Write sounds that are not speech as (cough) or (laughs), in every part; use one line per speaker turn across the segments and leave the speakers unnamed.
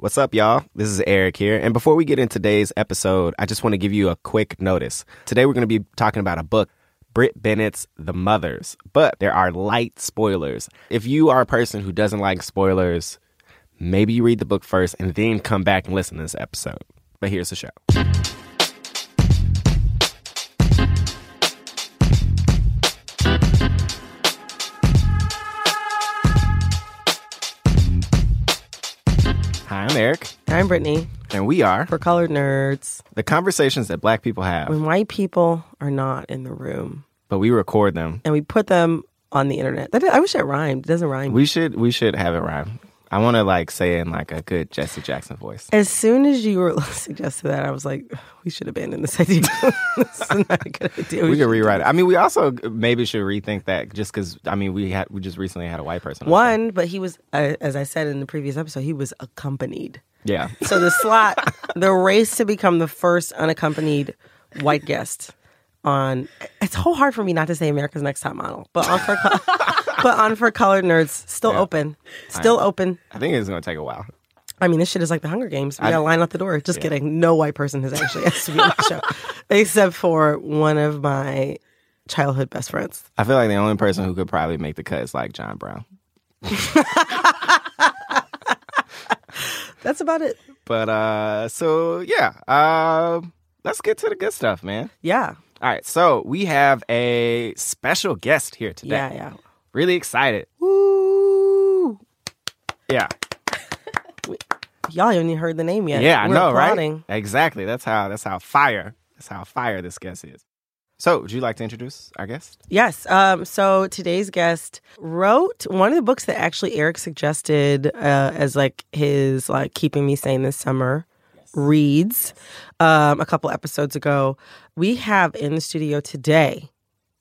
What's up, y'all? This is Eric here. And before we get into today's episode, I just want to give you a quick notice. Today, we're going to be talking about a book, Brit Bennett's The Mothers, but there are light spoilers. If you are a person who doesn't like spoilers, maybe you read the book first and then come back and listen to this episode. But here's the show. Eric,
I'm Brittany
and we are
for Colored Nerds.
the conversations that black people have,
When white people are not in the room
but we record them.
and we put them on the internet. That, I wish it rhymed. It doesn't rhyme.
We should we should have it rhyme. I want to like say in like a good Jesse Jackson voice.
as soon as you were (laughs) suggested that, I was like, we should abandon this idea. (laughs) this is not a good idea.
We
should
could rewrite it. I mean, we also maybe should rethink that just because I mean we had we just recently had a white person. on the show.
One, but he was, uh, as I said in the previous episode, he was accompanied.
yeah.
So the slot, the race to become the first unaccompanied white guest on. It's so hard for me not to say America's Next Top Model, but on for, (laughs) but on for colored nerds, still
Yeah.
open, still open.
I think it's gonna take a while.
I mean, this shit is like the Hunger Games. We
I-
gotta line out the door. Just kidding. No white person has actually asked to be on the show, (laughs) except for one of my childhood best friends.
I feel like the only person who could probably make the cut is like John Brown. (laughs)
That's about it.
But uh, so yeah, uh, let's get to the good stuff, man.
Yeah,
All right, so we have a special guest here today.
yeah, yeah.
Really excited.
Woo!
Yeah. (laughs)
Y'all haven't even heard the name yet.
Yeah, I
We're
know,
applauding.
right? Exactly. That's how that's how fire. That's how fire this guest is. So, would you like to introduce our guest?
Yes. Um, so today's guest wrote one of the books that actually Eric suggested uh, as like his like keeping me sane this summer reads um, a couple episodes ago. We have in the studio today,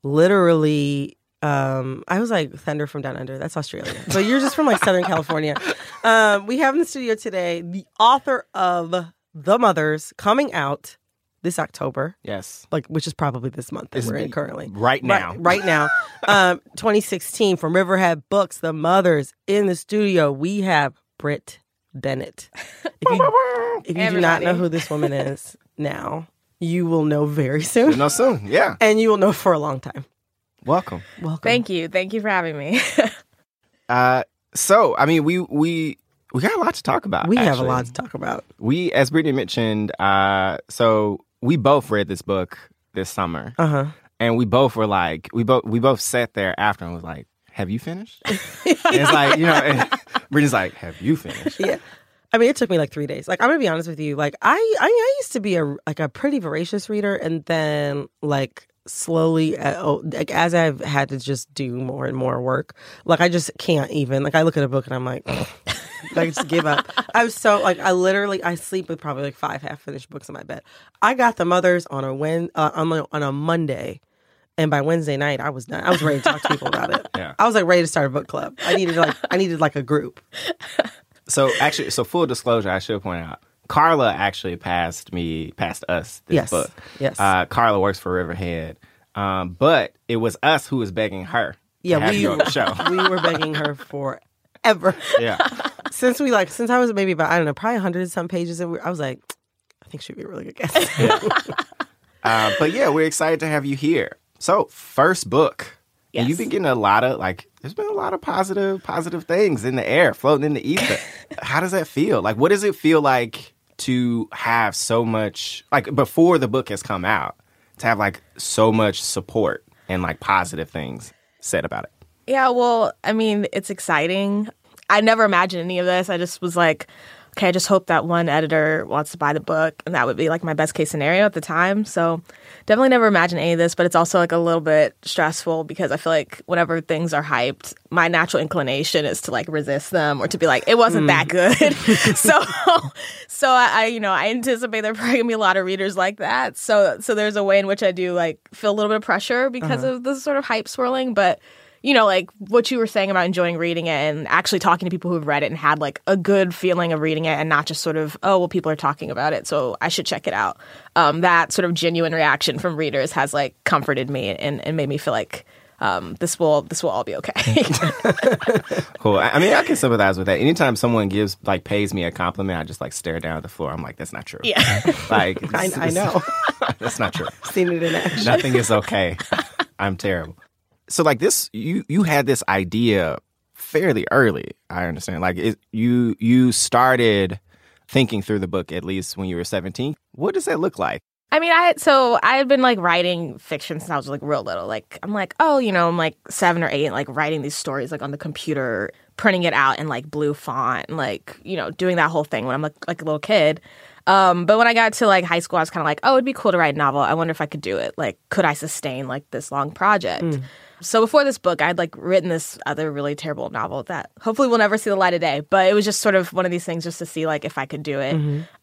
literally. Um, I was like Thunder from Down Under. That's Australia, (laughs) but you're just from like Southern California. Um, we have in the studio today the author of The Mothers coming out this October
Yes.
like which is probably this month that
It's
we're in currently.
right now.
Right, right now. (laughs) um 2016 from Riverhead Books, The Mothers in the studio. We have Brit Bennett. If you, (laughs) if you do not know who this woman is now, you will know very soon.
You'll know soon. Yeah. (laughs)
And you will know for a long time.
Welcome.
Welcome.
Thank you. Thank you for having me. (laughs)
Uh, so I mean, we we we got a lot to talk about.
We have a lot to talk about.
We, as Brittany mentioned, uh, so we both read this book this summer,
Uh-huh.
and we both were like, we both we both sat there after and was like, "Have you finished?" (laughs) And it's like you know, and Brittany's like, "Have you finished?"
Yeah. I mean, it took me like three days. Like, I'm gonna be honest with you. Like, I, I, I used to be a like a pretty voracious reader, and then like slowly, uh, oh, like as I've had to just do more and more work, like I just can't even. Like, I look at a book and I'm like, (laughs) I just give up. I was so like, I literally, I sleep with probably like five half finished books in my bed. I got the mothers on a when uh, on, a, on a Monday. And by Wednesday night, I was done. I was ready to talk to people about it. (laughs)
Yeah.
I was like ready to start a book club. I needed like I needed like a group.
So actually, so full disclosure, I should point out, Carla actually passed me, passed us this
Yes.
book.
Yes.
Uh, Carla works for Riverhead, um, but it was us who was begging her.
Yeah, we
you on the show. (laughs)
we were begging her forever.
yeah. (laughs)
Since we like since I was maybe about I don't know probably hundred some pages, and we- I was like, I think she'd be a really good guest. (laughs)
Uh, but yeah, we're excited to have you here. So, first book. And you've been getting a lot of like there's been a lot of positive positive things in the air, floating in the ether. (laughs) How does that feel? Like what does it feel like to have so much like before the book has come out to have like so much support and like positive things said about it.
Yeah, well, I mean, it's exciting. I never imagined any of this. I just was like, okay, I just hope that one editor wants to buy the book, and that would be like my best case scenario at the time. So definitely never imagined any of this, but it's also like a little bit stressful because I feel like whenever things are hyped, my natural inclination is to like resist them or to be like, it wasn't that hmm. good. (laughs) (laughs) so, so I, I, you know, I anticipate there are probably gonna be a lot of readers like that. So, so there's a way in which I do like feel a little bit of pressure because uh-huh. of the sort of hype swirling, but you know, like what you were saying about enjoying reading it and actually talking to people who've read it and had like a good feeling of reading it and not just sort of, oh, well, people are talking about it, so I should check it out. Um, that sort of genuine reaction from readers has like comforted me and, and made me feel like um, this will this will all be okay. (laughs)
Cool. I I mean, I can sympathize with that. Anytime someone gives like pays me a compliment, I just like stare down at the floor. I'm like, that's not true.
yeah. (laughs)
Like
I, I know. (laughs)
that's not true.
Seen it in action.
Nothing is okay. I'm terrible. So like this, you you had this idea fairly early. I understand. Like it, you you started thinking through the book at least when you were 17. What does that look like?
I mean, I so I had been like writing fiction since I was like real little. Like I'm like, oh, you know, I'm like seven or eight, like writing these stories like on the computer, printing it out in like blue font, and like you know, doing that whole thing when I'm like, like a little kid. Um, but when I got to like high school, I was kind of like, oh, it'd be cool to write a novel. I wonder if I could do it. Like, could I sustain like this long project? So before this book, I'd like written this other really terrible novel that hopefully will never see the light of day. But it was just sort of one of these things just to see like if I could do it.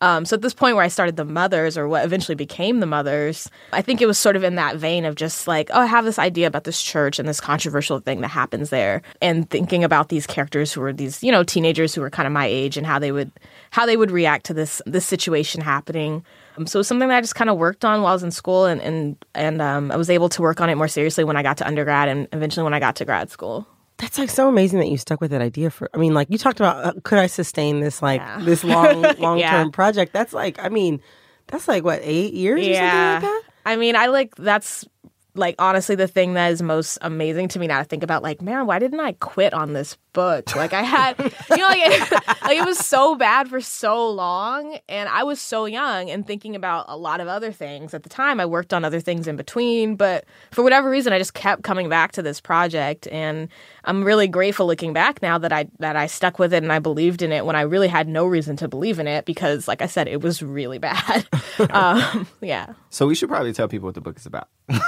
Um, so at this point where I started the Mothers, or what eventually became the Mothers, I think it was sort of in that vein of just like, oh, I have this idea about this church and this controversial thing that happens there, and thinking about these characters who were these you know teenagers who were kind of my age and how they would how they would react to this this situation happening. Um, so it was something that I just kind of worked on while I was in school, and and and um, I was able to work on it more seriously when I got to undergrad and eventually when I got to grad school.
That's like so amazing that you stuck with that idea for. I mean, like you talked about, uh, could I sustain this like
Yeah.
this long long (laughs)
Yeah.
term project? That's like, I mean, that's like what eight years or something like that.
I mean, I like that's like honestly the thing that is most amazing to me now to think about like man why didn't i quit on this book like i had (laughs) you know like it, like it was so bad for so long and i was so young and thinking about a lot of other things at the time i worked on other things in between but for whatever reason i just kept coming back to this project and i'm really grateful looking back now that i that i stuck with it and i believed in it when i really had no reason to believe in it because like i said it was really bad (laughs) um, yeah
So we should probably tell people what the book is about. (laughs)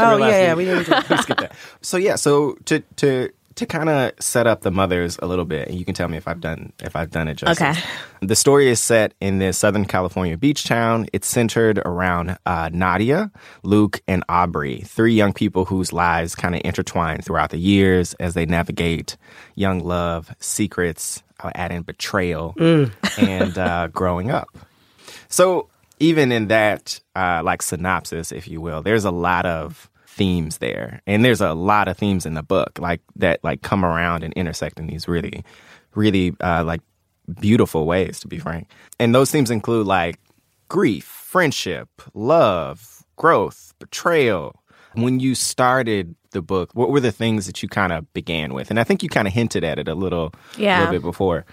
Oh yeah, yeah, we didn't. do-
we skipped that. So yeah, so to to to kind of set up the mothers a little bit, and you can tell me if I've done if I've done it justice.
Okay.
The story is set in this Southern California beach town. It's centered around uh, Nadia, Luke, and Aubrey, three young people whose lives kind of intertwine throughout the years as they navigate young love, secrets. I'll add in betrayal (laughs) and uh, growing up. So even in that uh, like synopsis, if you will, there's a lot of themes there, and there's a lot of themes in the book like that like come around and intersect in these really, really uh, like beautiful ways. To be frank, and those themes include like grief, friendship, love, growth, betrayal. When you started the book, what were the things that you kind of began with? And I think you kind of hinted at it a little,
Yeah.
little bit before.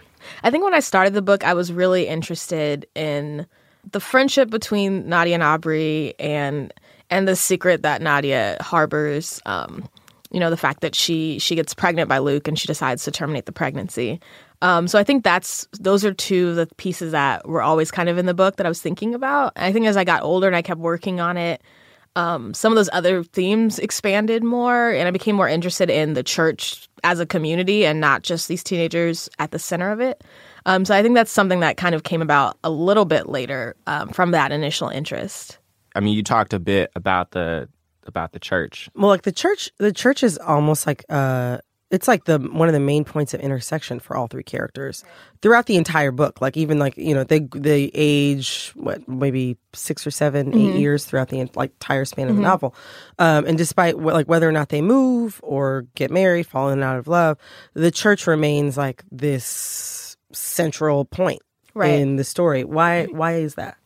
I think when I started the book, I was really interested in the friendship between Nadia and Aubrey and and the secret that Nadia harbors. Um, you know, the fact that she she gets pregnant by Luke and she decides to terminate the pregnancy. Um, so I think that's those are two of the pieces that were always kind of in the book that I was thinking about. I think as I got older and I kept working on it, um, some of those other themes expanded more, and I became more interested in the church as a community and not just these teenagers at the center of it. Um, so I think that's something that kind of came about a little bit later um, from that initial interest.
I mean, you talked a bit about the about the church.
Well, like the church, the church is almost like uh it's like the one of the main points of intersection for all three characters throughout the entire book. Like even like you know they they age what maybe six or 7 eight years throughout the like entire span of the novel, um, and despite wh- like whether or not they move or get married, falling out of love, the church remains like this central point
Right.
in the story. Why why is that?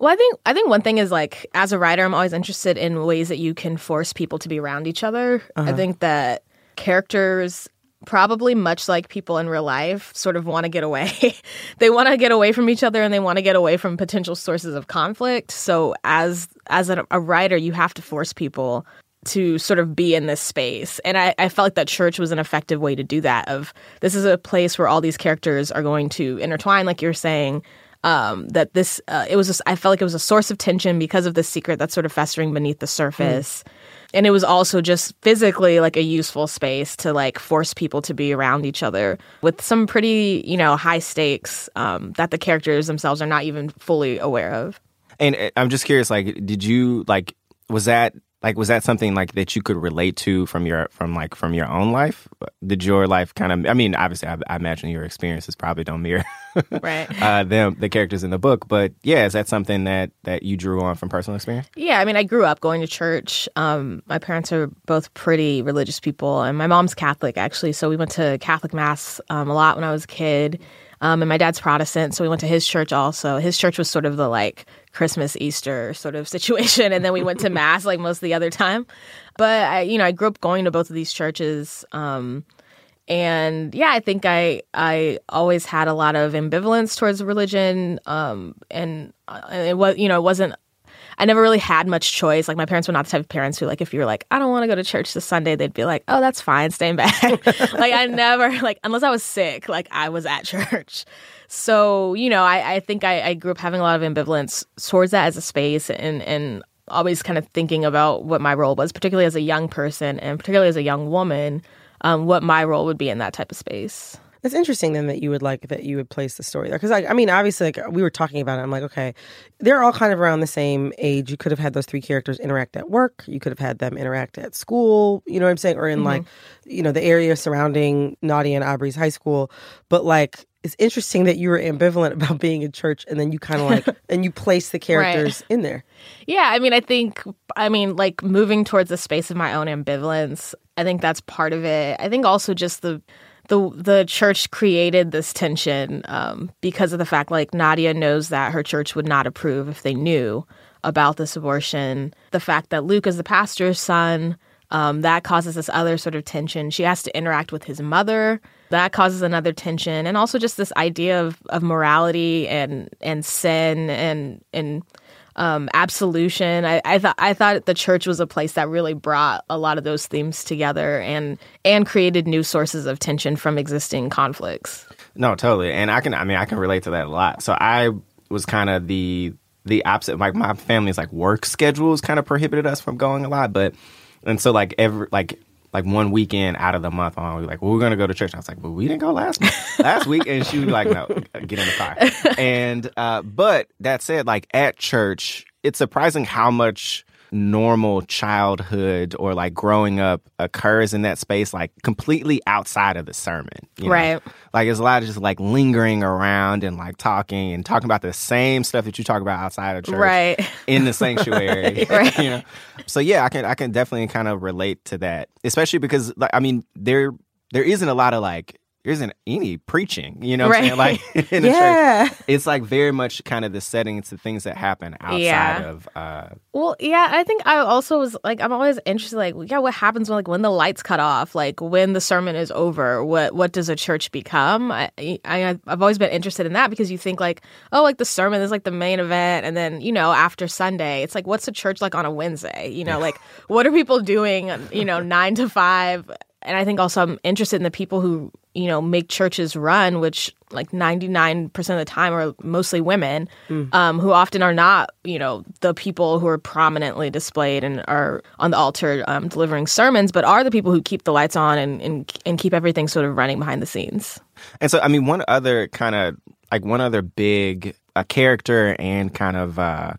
Well, I think I think one thing is like as a writer, I'm always interested in ways that you can force people to be around each other. I uh-huh. think that characters probably much like people in real life sort of want to get away. (laughs) they want to get away from each other and they want to get away from potential sources of conflict. So as as a, a writer, you have to force people to sort of be in this space. And I, I, felt like that church was an effective way to do that. Of this is a place where all these characters are going to intertwine, like you're saying. Um, that this uh, it was just, I felt like it was a source of tension because of the secret that's sort of festering beneath the surface. Mm. And it was also just physically like a useful space to like force people to be around each other with some pretty, you know, high stakes um, that the characters themselves are not even fully aware of.
And uh, I'm just curious, like, did you like was that like was that something like that you could relate to from your from like from your own life? Did your life kind of i mean obviously i, I imagine your experiences probably don't mirror
right. (laughs)
uh, them the characters in the book but yeah is that something that that you drew on from personal experience?
Yeah i mean i grew up going to church. Um, my parents are both pretty religious people and my mom's catholic actually so we went to catholic mass um, a lot when i was a kid um, and my dad's Protestant, so we went to his church also. His church was sort of the like Christmas, Easter sort of (laughs) situation. And then we went to mass like most of the other time. But I, you know, I grew up going to both of these churches. Um, and yeah, I think I I always had a lot of ambivalence towards religion. Um, and uh, it was you know it wasn't I never really had much choice. Like my parents were not the type of parents who like if you were like I don't want to go to church this Sunday, they'd be like, oh that's fine, stay in bed. (laughs) like I never like unless I was sick, like I was at (laughs) church. So, you know, I, I think I, I grew up having a lot of ambivalence towards that as a space and, and always kind of thinking about what my role was, particularly as a young person and particularly as a young woman, um, what my role would be in that type of space.
It's interesting then that you would like that you would place the story there. Because I, I mean obviously like we were talking about it I'm like okay they're all kind of around the same age. You could have had those three characters interact at work. You could have had them interact at school you know what I'm saying? Or in mm-hmm. like you know the area surrounding Nadia and Aubrey's high school. But like it's interesting that you were ambivalent (laughs) about being in church and then you kind of like (laughs) and you place the characters right. in there.
Yeah i mean i think i mean like moving towards the space of my own ambivalence i think that's part of it. I think also just the the the church created this tension um, because of the fact like Nadia knows that her church would not approve if they knew about this abortion. The fact that Luke is the pastor's son um, that causes this other sort of tension. She has to interact with his mother. That causes another tension, and also just this idea of of morality and and sin and and um, absolution. I, I thought I thought the church was a place that really brought a lot of those themes together and and created new sources of tension from existing conflicts.
No, totally, and I can. I mean, I can relate to that a lot. So I was kind of the the opposite. Like my family's like work schedules kind of prohibited us from going a lot, but and so like every like like one weekend out of the month on, we were like, well, we're gonna go to church. I was like, well, we didn't go last last week, and she was like, no, get in the car. And uh, but that said, like at church, it's surprising how much normal childhood or like growing up occurs in that space, like completely outside of the sermon.
You know? Right.
Like there's a lot of just like lingering around and like talking and talking about the same stuff that you talk about outside of church.
Right.
In the (laughs) sanctuary. (laughs)
right.
you know. So yeah, I can I can definitely kind of relate to that. Especially because like I mean, there there isn't a lot of like isn't any preaching, you know right. Like (laughs) in the yeah. church. It's like very much kind of the setting to things that happen outside yeah. of uh
Well, yeah, I think I also was like I'm always interested like yeah, what happens when like when the lights cut off, like when the sermon is over, what what does a church become? I, I I've always been interested in that because you think like, oh, like the sermon is like the main event and then, you know, after Sunday, it's like what's a church like on a Wednesday? You know, like what are people doing, you know, 9 to 5 and I think also I'm interested in the people who you know make churches run, which like 99% of the time are mostly women, mm. um, who often are not you know the people who are prominently displayed and are on the altar um, delivering sermons, but are the people who keep the lights on and, and and keep everything sort of running behind the scenes.
And so, I mean, one other kind of like one other big a character and kind of uh,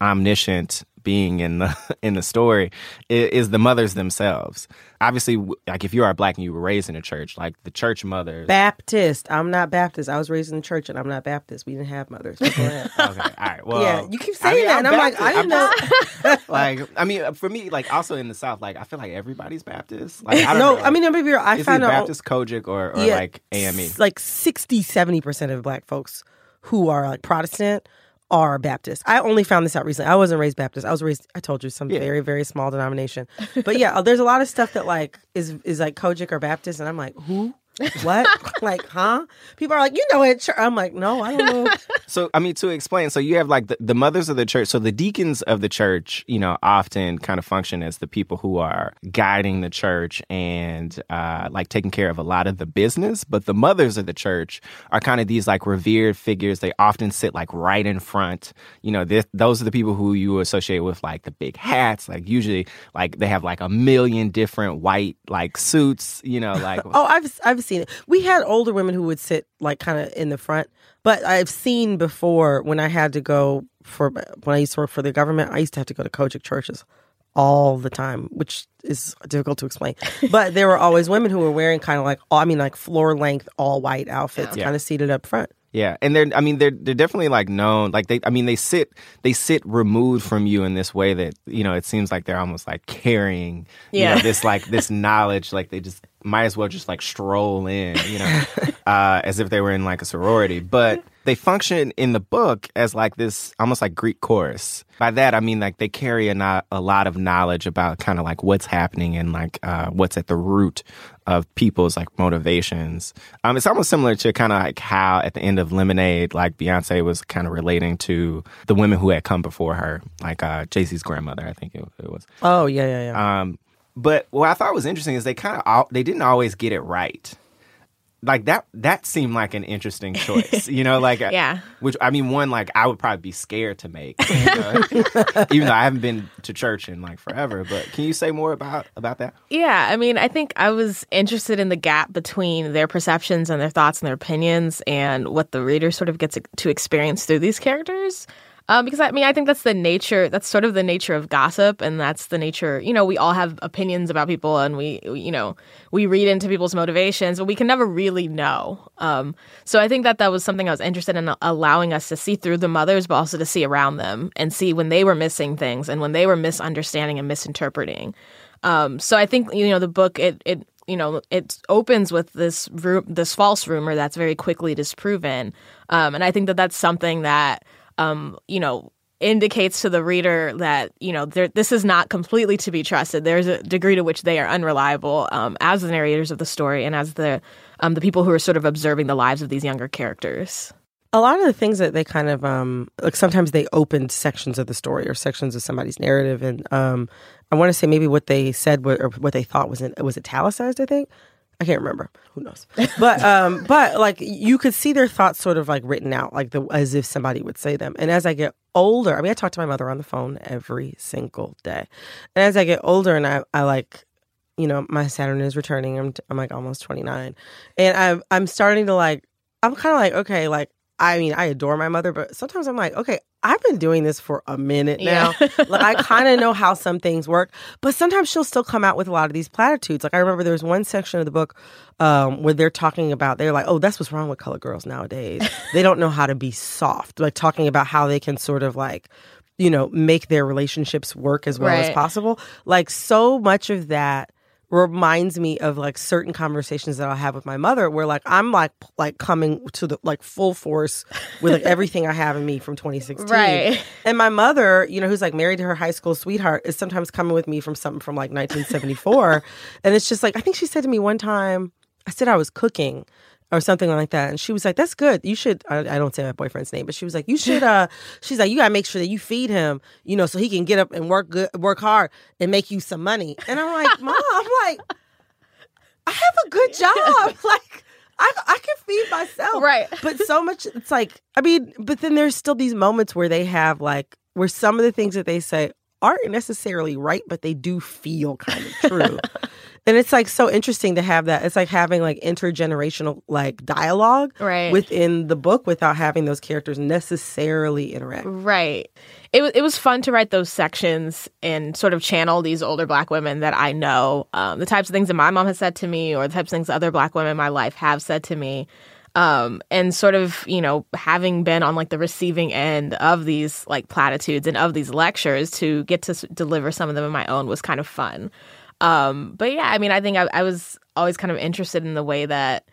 omniscient being in the (laughs) in the story is, the mothers themselves. Obviously, like if you are black and you were raised in a church, like the church mothers.
Baptist. I'm not Baptist. I was raised in the church and I'm not Baptist. We didn't have mothers. (laughs) okay.
All right. Well.
Yeah. You keep saying I mean, that, I'm and I'm like, I didn't know. (laughs)
like, I mean, for me, like also in the South, like I feel like everybody's Baptist. Like, I
no,
know,
I mean, maybe I found out
Baptist, COGIC, or, or yeah, like AME.
Like 60, 70 percent of black folks who are like Protestant are Baptist. I only found this out recently. I wasn't raised Baptist. I was raised. I told you some
Yeah.
very very small denomination. (laughs) But yeah, there's a lot of stuff that like is is like COGIC or Baptist, and I'm like, who? What? (laughs) like, huh? People are like, you know it. Church. I'm like, no, I don't know. (laughs)
So, I mean, to explain, so you have like the, the mothers of the church. So, the deacons of the church, you know, often kind of function as the people who are guiding the church and uh, like taking care of a lot of the business. But the mothers of the church are kind of these like revered figures. They often sit like right in front. You know, this, those are the people who you associate with like the big hats. Like, usually, like they have like a million different white like suits, you know, like. (laughs)
Oh, I've I've seen it. We had older women who would sit like kind of in the front, but I've seen before when I had to go for when I used to work for the government. I used to have to go to COGIC churches all the time, which is difficult to explain. (laughs) But there were always women who were wearing kind of like I mean like floor length all white outfits,
Yeah.
kind of seated up front.
Yeah, and they're I mean they're they're definitely like known like they I mean they sit they sit removed from you in this way that you know it seems like they're almost like carrying you
Yeah.
know this like this (laughs) knowledge like they just might as well just like stroll in you know (laughs) uh, as if they were in like a sorority but they function in the book as like this almost like Greek chorus by that I mean like they carry a, no- a lot of knowledge about kind of like what's happening and like uh, what's at the root of people's like motivations. Um, it's almost similar to kind of like how at the end of Lemonade, like Beyonce was kind of relating to the women who had come before her, like uh, Jay Z's grandmother, I think it, it was.
Oh yeah, yeah, yeah.
Um, but what I thought was interesting is they kind of they didn't always get it right. Like that that seemed like an interesting choice, you know. Like (laughs) uh,
Yeah.
which I mean, one like I would probably be scared to make, you know, (laughs) even though I haven't been to church in like forever. But can you say more about about that?
Yeah, I mean, I think I was interested in the gap between their perceptions and their thoughts and their opinions and what the reader sort of gets to experience through these characters. Um, because I mean, I think that's the nature, that's sort of the nature of gossip. And that's the nature, you know, we all have opinions about people and we, you know, we read into people's motivations, but we can never really know. Um, so I think that that was something I was interested in allowing us to see through the mothers, but also to see around them and see when they were missing things and when they were misunderstanding and misinterpreting. Um, so I think you know the book it it you know it opens with this ru- this false rumor that's very quickly disproven, um, and I think that that's something that um, you know indicates to the reader that you know this is not completely to be trusted. There's a degree to which they are unreliable um, as the narrators of the story and as the um, the people who are sort of observing the lives of these younger characters.
a lot of the things that they kind of um like sometimes they opened sections of the story or sections of somebody's narrative and um i want to say maybe what they said or what they thought was in, was italicized i think i can't remember. Who knows? But um (laughs) but like you could see their thoughts sort of like written out like the as if somebody would say them. And as i get older i mean i talk to my mother on the phone every single day. And as i get older and i i like you know my saturn is returning i'm, I'm like almost 29 and i'm i'm starting to like i'm kind of like okay like I mean, I adore my mother, but sometimes I'm like, okay, I've been doing this for a minute now. like, I kind of know how some things work, but sometimes she'll still come out with a lot of these platitudes. Like, I remember there was one section of the book um, where they're talking about, they're like, oh, that's what's wrong with color girls nowadays. (laughs) they don't know how to be soft. Like, talking about how they can sort of like, you know, make their relationships work as well as possible. Like, so much of that reminds me of like certain conversations that I'll have with my mother where like I'm like like coming to the like full force with like everything I have in me from 2016.
Right.
And my mother, you know, who's like married to her high school sweetheart is sometimes coming with me from something from like 1974. and it's just like I think she said to me one time, I said I was cooking or something like that. And she was like, That's good. You should I, I don't say my boyfriend's name, but she was like, You should uh (laughs) she's like, You gotta make sure that you feed him, you know, so he can get up and work good work hard and make you some money. And I'm like, Mom, I'm like, I have a good job. (laughs) (laughs) like I, I can feed myself.
Right.
But so much, it's like, I mean, but then there's still these moments where they have like, where some of the things that they say aren't necessarily right, but they do feel kind of true. And it's like so interesting to have that. It's like having like intergenerational like dialogue
Right.
within the book without having those characters necessarily interact.
Right. It was it was fun to write those sections and sort of channel these older black women that I know, um, the types of things that my mom has said to me, or the types of things other black women in my life have said to me, um, and sort of you know having been on like the receiving end of these like platitudes and of these lectures to get to s- deliver some of them in my own was kind of fun. Um, but yeah, I mean, I think I, I was always kind of interested in the way that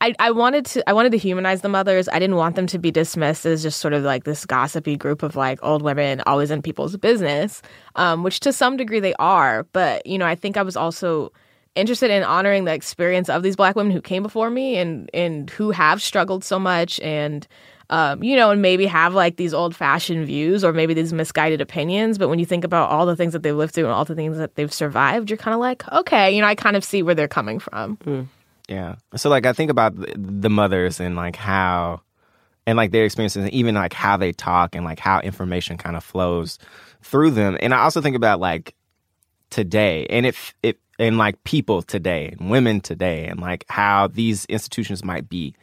I, I wanted to I wanted to humanize the mothers. I didn't want them to be dismissed as just sort of like this gossipy group of like old women always in people's business, um, which to some degree they are. But you know, I think I was also interested in honoring the experience of these black women who came before me and and who have struggled so much and um, you know, and maybe have like these old fashioned views or maybe these misguided opinions. But when you think about all the things that they've lived through and all the things that they've survived, you're kind of like, okay, you know, I kind of see where they're coming from.
Mm. Yeah. So like I think about the mothers and like how and like their experiences and even like how they talk and like how information kind of flows through them. And I also think about like today and if it and like people today and women today and like how these institutions might be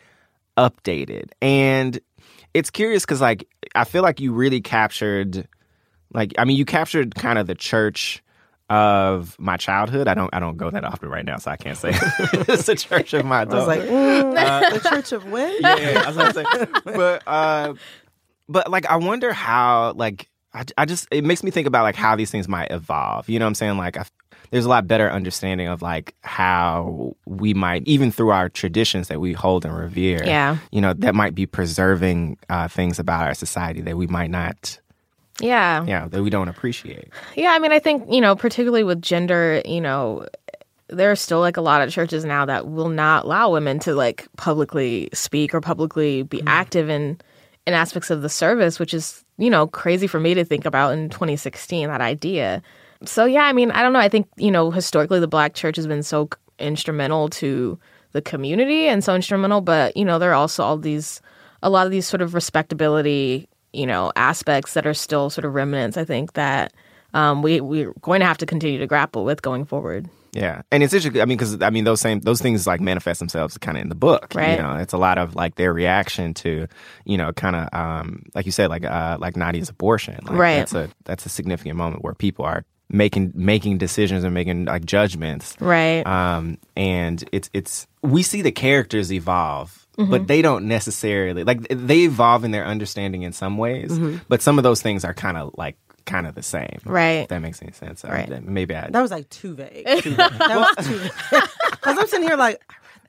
updated. And it's curious because like I feel like you really captured like I mean you captured kind of the church of my childhood. I don't I don't go that often right now, so I can't say (laughs) it's the church of my adult.
I was like, mm, uh, the church of when? (laughs)
Yeah, I was gonna say, but uh, but like I wonder how like I, I just it makes me think about like how these things might evolve. You know what I'm saying? Like I, there's a lot better understanding of like how we might even through our traditions that we hold and revere.
Yeah,
you know that might be preserving uh, things about our society that we might not
yeah.
Yeah, that we don't appreciate.
Yeah, I mean, I think, you know, particularly with gender, you know, there are still like a lot of churches now that will not allow women to like publicly speak or publicly be mm-hmm. active in in aspects of the service, which is, you know, crazy for me to think about in 2016 that idea. So yeah, I mean, I don't know. I think, you know, historically the black church has been so instrumental to the community and so instrumental, but you know, there are also all these a lot of these sort of respectability you know aspects that are still sort of remnants. I think that um, we we're going to have to continue to grapple with going forward.
Yeah, and it's interesting. I mean, because I mean, those same those things like manifest themselves kind of in the book.
Right.
You know, it's a lot of like their reaction to, you know, kind of um, like you said, like uh, like Nadia's abortion. Like,
right.
That's a that's a significant moment where people are making making decisions and making like judgments.
Right.
Um, and it's it's we see the characters evolve Mm-hmm. but they don't necessarily like they evolve in their understanding in some ways mm-hmm. but some of those things are kind of like kind of the same
right
if that makes any sense
right
uh, maybe I
that was like too vague, too (laughs) vague. that was too (laughs) vague (laughs) because i'm sitting here like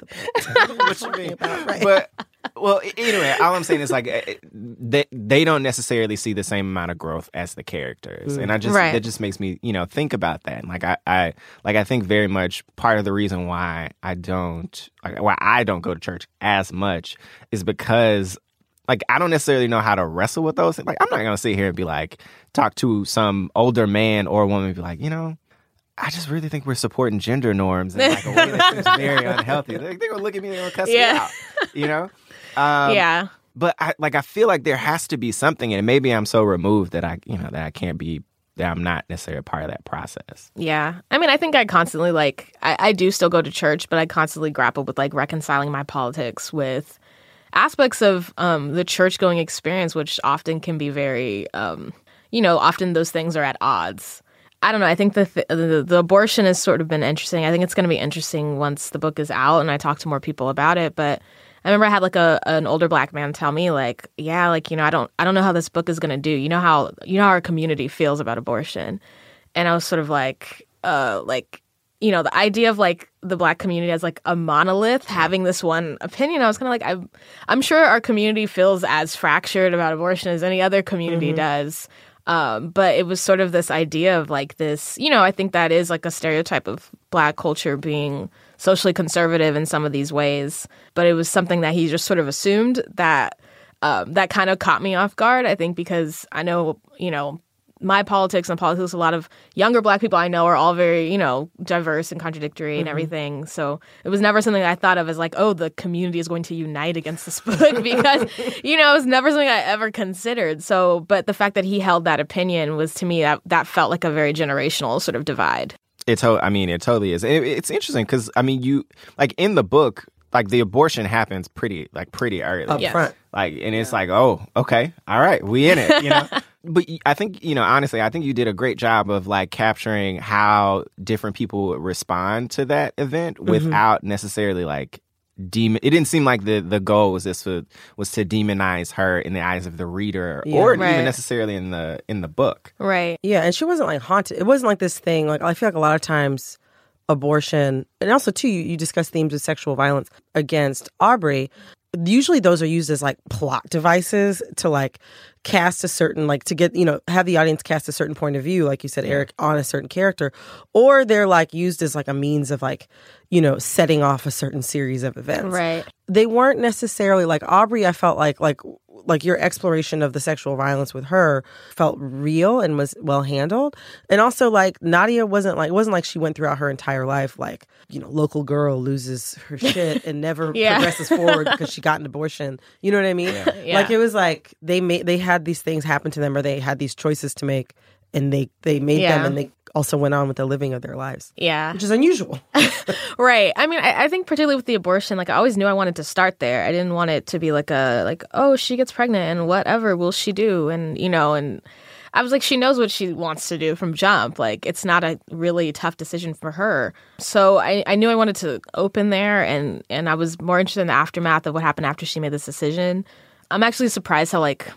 (laughs) (laughs)
what you mean about, right? but (laughs) well, anyway, all I'm saying is like eh, they they don't necessarily see the same amount of growth as the characters, mm. and I just
right.
that just makes me you know think about that. And like I, I like I think very much part of the reason why I don't like why I don't go to church as much is because like I don't necessarily know how to wrestle with those. Like I'm not gonna sit here and be like talk to some older man or woman and be like, you know, I just really think we're supporting gender norms in like a way that seems (laughs) very unhealthy. They're, they're gonna look at me and they're gonna cuss
yeah.
me out. You know? Um,
yeah.
But I like I feel like there has to be something, and maybe I'm so removed that I, you know, that I can't be that I'm not necessarily a part of that process.
Yeah. I mean, I think I constantly like I, I do still go to church, but I constantly grapple with like reconciling my politics with aspects of um, the church going experience, which often can be very, um, you know, often those things are at odds. I don't know. I think the, th- the, the abortion has sort of been interesting. I think it's going to be interesting once the book is out and I talk to more people about it. But I remember I had like a an older black man tell me like, yeah, like you know, I don't I don't know how this book is going to do. You know how you know how our community feels about abortion, and I was sort of like, uh, like you know, the idea of like the black community as like a monolith having this one opinion. I was kind of like, I'm I'm sure our community feels as fractured about abortion as any other community mm-hmm. does. Um, but it was sort of this idea of like this, you know, I think that is like a stereotype of black culture being socially conservative in some of these ways. But it was something that he just sort of assumed that um, that kind of caught me off guard. I think because I know, you know, my politics and politics, a lot of younger black people I know are all very, you know, diverse and contradictory and mm-hmm. everything. So it was never something I thought of as like, oh, the community is going to unite against this (laughs) book because, you know, it was never something I ever considered. So, but the fact that he held that opinion was to me that that felt like a very generational sort of divide.
It's, I mean, it totally is. It, it's interesting because I mean, you like in the book, like the abortion happens pretty like pretty early
up
yes.
front
like and it's like oh okay all right we in it you know (laughs) but I think you know honestly, I think you did a great job of like capturing how different people respond to that event mm-hmm. without necessarily like demon. It didn't seem like the the goal was this was, was to demonize her in the eyes of the reader, yeah, or right. even necessarily in the in the book.
Right.
Yeah, and she wasn't like haunted. It wasn't like this thing. Like I feel like a lot of times abortion, and also too, you, you discuss themes of sexual violence against Aubrey. Usually, those are used as like plot devices to like cast a certain like to get you know have the audience cast a certain point of view, like you said, Eric, on a certain character, or they're like used as like a means of like you know setting off a certain series of events.
Right.
They weren't necessarily like Aubrey. I felt like like like your exploration of the sexual violence with her felt real and was well handled. And also like Nadia wasn't like it wasn't like she went throughout her entire life like, you know, local girl loses her shit and never (laughs)
Yeah.
progresses forward because she got an abortion. You know what I mean?
Yeah.
Like it was like they made they had these things happen to them or they had these choices to make and they they made them and they also went on with the living of their lives.
Yeah.
Which is unusual. (laughs)
Right. I mean, I, I think particularly with the abortion, like I always knew I wanted to start there. I didn't want it to be like a like, oh, she gets pregnant and whatever will she do? And you know, and I was like, she knows what she wants to do from jump. Like it's not a really tough decision for her. So I, I knew I wanted to open there and and I was more interested in the aftermath of what happened after she made this decision. I'm actually surprised how like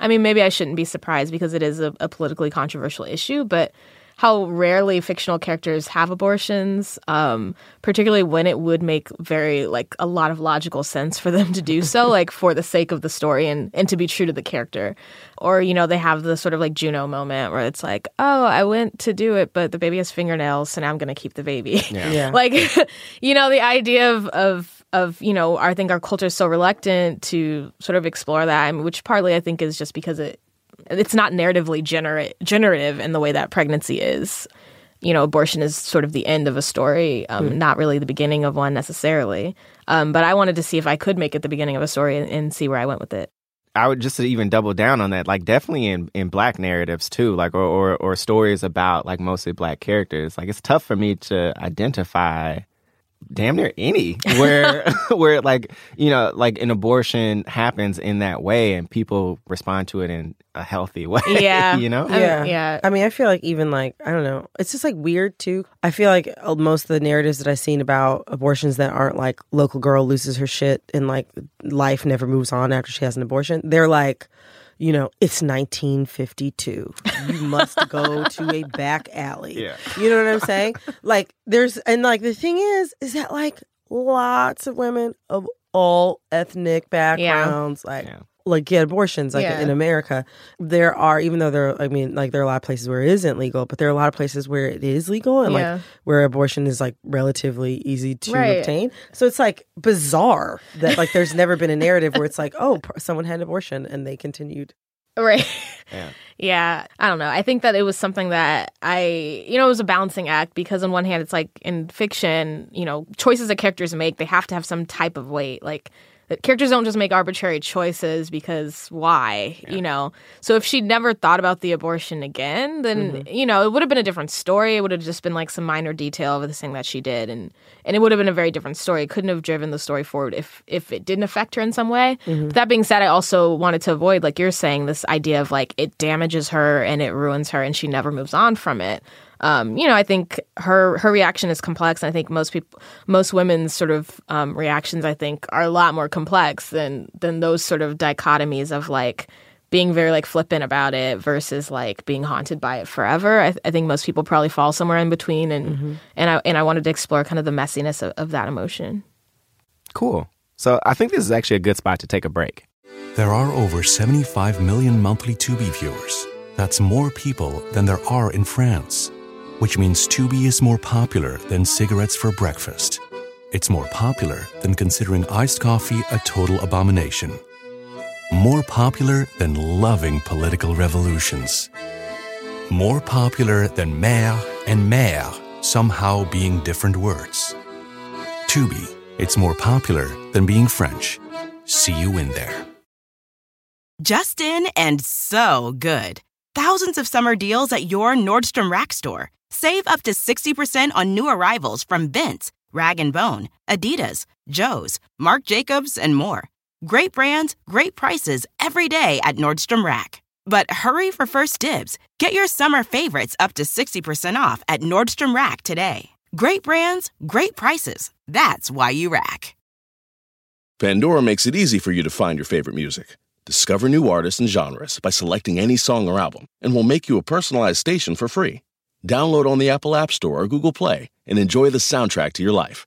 I mean, maybe I shouldn't be surprised because it is a, a politically controversial issue, but how rarely fictional characters have abortions, um, particularly when it would make very like a lot of logical sense for them to do so, (laughs) like for the sake of the story and and to be true to the character. Or you know they have the sort of like Juno moment where it's like, oh, I went to do it, but the baby has fingernails, so now I'm gonna keep the baby.
Yeah. (laughs)
like (laughs) you know the idea of of of you know I think our culture is so reluctant to sort of explore that, I mean, which partly I think is just because it it's not narratively generate, generative in the way that pregnancy is. You know, abortion is sort of the end of a story, um, not really the beginning of one necessarily. Um, but I wanted to see if I could make it the beginning of a story and, and see where I went with it.
I would just to even double down on that, like definitely in, in black narratives too, like or, or or stories about like mostly black characters. Like it's tough for me to identify damn near any (laughs) where (laughs) where like you know like an abortion happens in that way and people respond to it in a healthy (laughs) way.
Yeah.
you know.
I mean,
yeah.
yeah.
I mean, I feel like even like, I don't know, it's just like weird too. I feel like uh, most of the narratives that I've seen about abortions that aren't like local girl loses her shit and like life never moves on after she has an abortion, they're like, you know, it's 1952. You must go to a back alley.
Yeah.
You know what I'm saying? Like, there's, and like the thing is, is that like lots of women of all ethnic backgrounds, like,
Yeah.
Like get abortions like
Yeah.
in America. There are even though there I mean like there are a lot of places where it isn't legal, but there are a lot of places where it is legal and
Yeah.
like where abortion is like relatively easy to
Right.
obtain. So it's like bizarre that like there's (laughs) never been a narrative where it's like oh p- someone had an abortion and they continued.
Right.
Yeah. (laughs)
Yeah. I don't know. I think that it was something that I, you know, it was a balancing act because on one hand, it's like in fiction, you know, choices that characters make, they have to have some type of weight. Like, that characters don't just make arbitrary choices because why, you know? So if she'd never thought about the abortion again, then, mm-hmm. you know, it would have been a different story. It would have just been like some minor detail of the thing that she did. And, and it would have been a very different story. It couldn't have driven the story forward if, if it didn't affect her in some way. But that being said, I also wanted to avoid, like you're saying, this idea of like it damages her and it ruins her and she never moves on from it. Um, you know, I think her her reaction is complex. And I think most people, most women's sort of um, reactions, I think, are a lot more complex than than those sort of dichotomies of like being very like flippant about it versus like being haunted by it forever. I, I think most people probably fall somewhere in between, and and I and I wanted to explore kind of the messiness of, of that emotion.
Cool. So I think this is actually a good spot to take a break.
There are over 75 million monthly Tubi viewers. That's more people than there are in France, which means Tubi is more popular than cigarettes for breakfast. It's more popular than considering iced coffee a total abomination. More popular than loving political revolutions. More popular than mère and mère somehow being different words. Tubi, it's more popular than being French. See you in there.
Justin and so good. Thousands of summer deals at your Nordstrom Rack store. Save up to 60% on new arrivals from Vince, Rag & Bone, Adidas, Joe's, Marc Jacobs, and more. Great brands, great prices every day at Nordstrom Rack. But hurry for first dibs. Get your summer favorites up to 60% off at Nordstrom Rack today. Great brands, great prices. That's why you rack.
Pandora makes it easy for you to find your favorite music. Discover new artists and genres by selecting any song or album, and we'll make you a personalized station for free. Download on the Apple App Store or Google Play and enjoy the soundtrack to your life.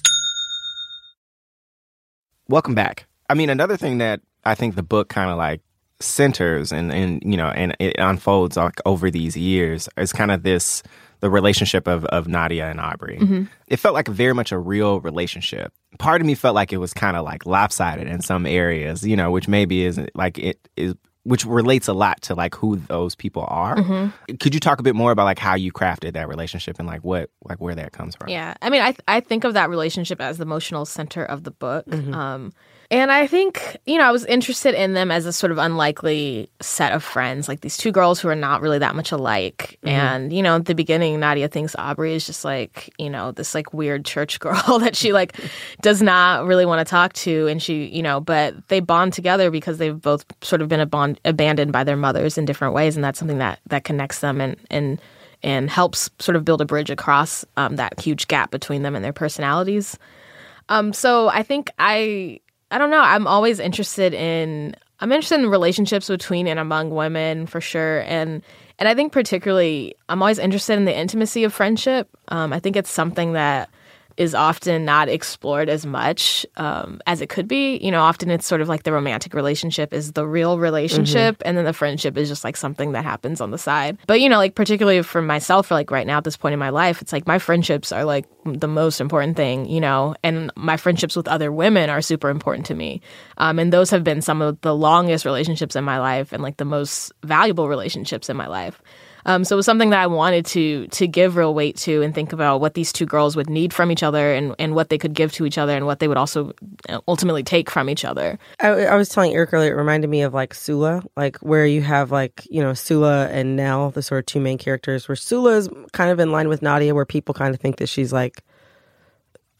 Welcome back. I mean, another thing that I think the book kind of like centers and, and you know and it unfolds like over these years is kind of this the relationship of, of Nadia and Aubrey.
Mm-hmm.
It felt like very much a real relationship. Part of me felt like it was kind of like lopsided in some areas, you know, which maybe isn't like it is which relates a lot to like who those people are.
Mm-hmm.
Could you talk a bit more about like how you crafted that relationship and like what like where that comes from?
Yeah, I mean, I I think of that relationship as the emotional center of the book. Um, and I think, you know, I was interested in them as a sort of unlikely set of friends, like these two girls who are not really that much alike. And, you know, at the beginning, Nadia thinks Aubrey is just like, you know, this like weird church (laughs) girl that she like does not really want to talk to. And she, you know, but they bond together because they've both sort of been abon- abandoned by their mothers in different ways. And that's something that, that connects them and, and, and helps sort of build a bridge across um, that huge gap between them and their personalities. Um, so I think I I don't know. I'm always interested in I'm interested in relationships between and among women for sure, and and I think particularly I'm always interested in the intimacy of friendship. Um, I think it's something that is often not explored as much um, as it could be. You know, often it's sort of like the romantic relationship is the real relationship, and then the friendship is just like something that happens on the side. But you know, like particularly for myself, for like right now at this point in my life, it's like my friendships are like the most important thing. You know, and my friendships with other women are super important to me, um, and those have been some of the longest relationships in my life and like the most valuable relationships in my life. Um, so it was something that I wanted to to give real weight to and think about what these two girls would need from each other and, and what they could give to each other and what they would also uh, ultimately take from each other.
I, I was telling Eric earlier, it reminded me of like Sula, like where you have like, you know, Sula and Nell, the sort of two main characters, where Sula is kind of in line with Nadia, where people kind of think that she's like,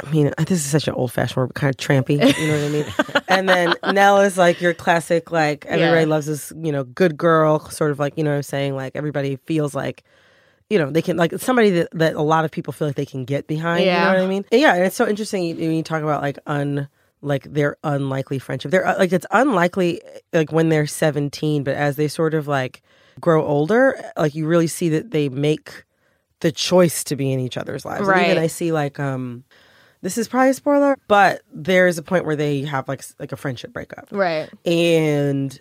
I mean, this is such an old fashioned word, kind of trampy, you know what I mean? and then Nell is like your classic, like, everybody
Yeah.
loves this, you know, good girl, sort of like, you know what I'm saying? Like, everybody feels like, you know, they can, like, somebody that, that a lot of people feel like they can get behind, you
Yeah.
know what I mean? And yeah, and it's so interesting when you talk about like un, like their unlikely friendship. They're uh, like, it's unlikely, like, when they're 17, but as they sort of like grow older, like, you really see that they make the choice to be in each other's lives. Right. And even I see like, um, this is probably a spoiler, but there's a point where they have like like a friendship breakup,
Right.
and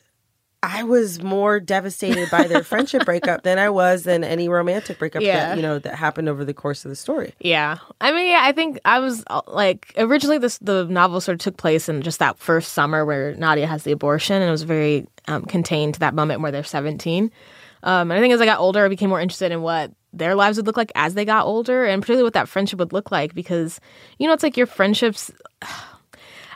I was more devastated by their (laughs) friendship breakup than I was than any romantic breakup
Yeah.
that you know that happened over the course of the story.
Yeah, I mean, yeah, I think I was uh, like originally this the novel sort of took place in just that first summer where Nadia has the abortion, and it was very um, contained to that moment where they're seventeen. Um, and I think as I got older, I became more interested in what their lives would look like as they got older, and particularly what that friendship would look like because you know it's like your friendships. (sighs)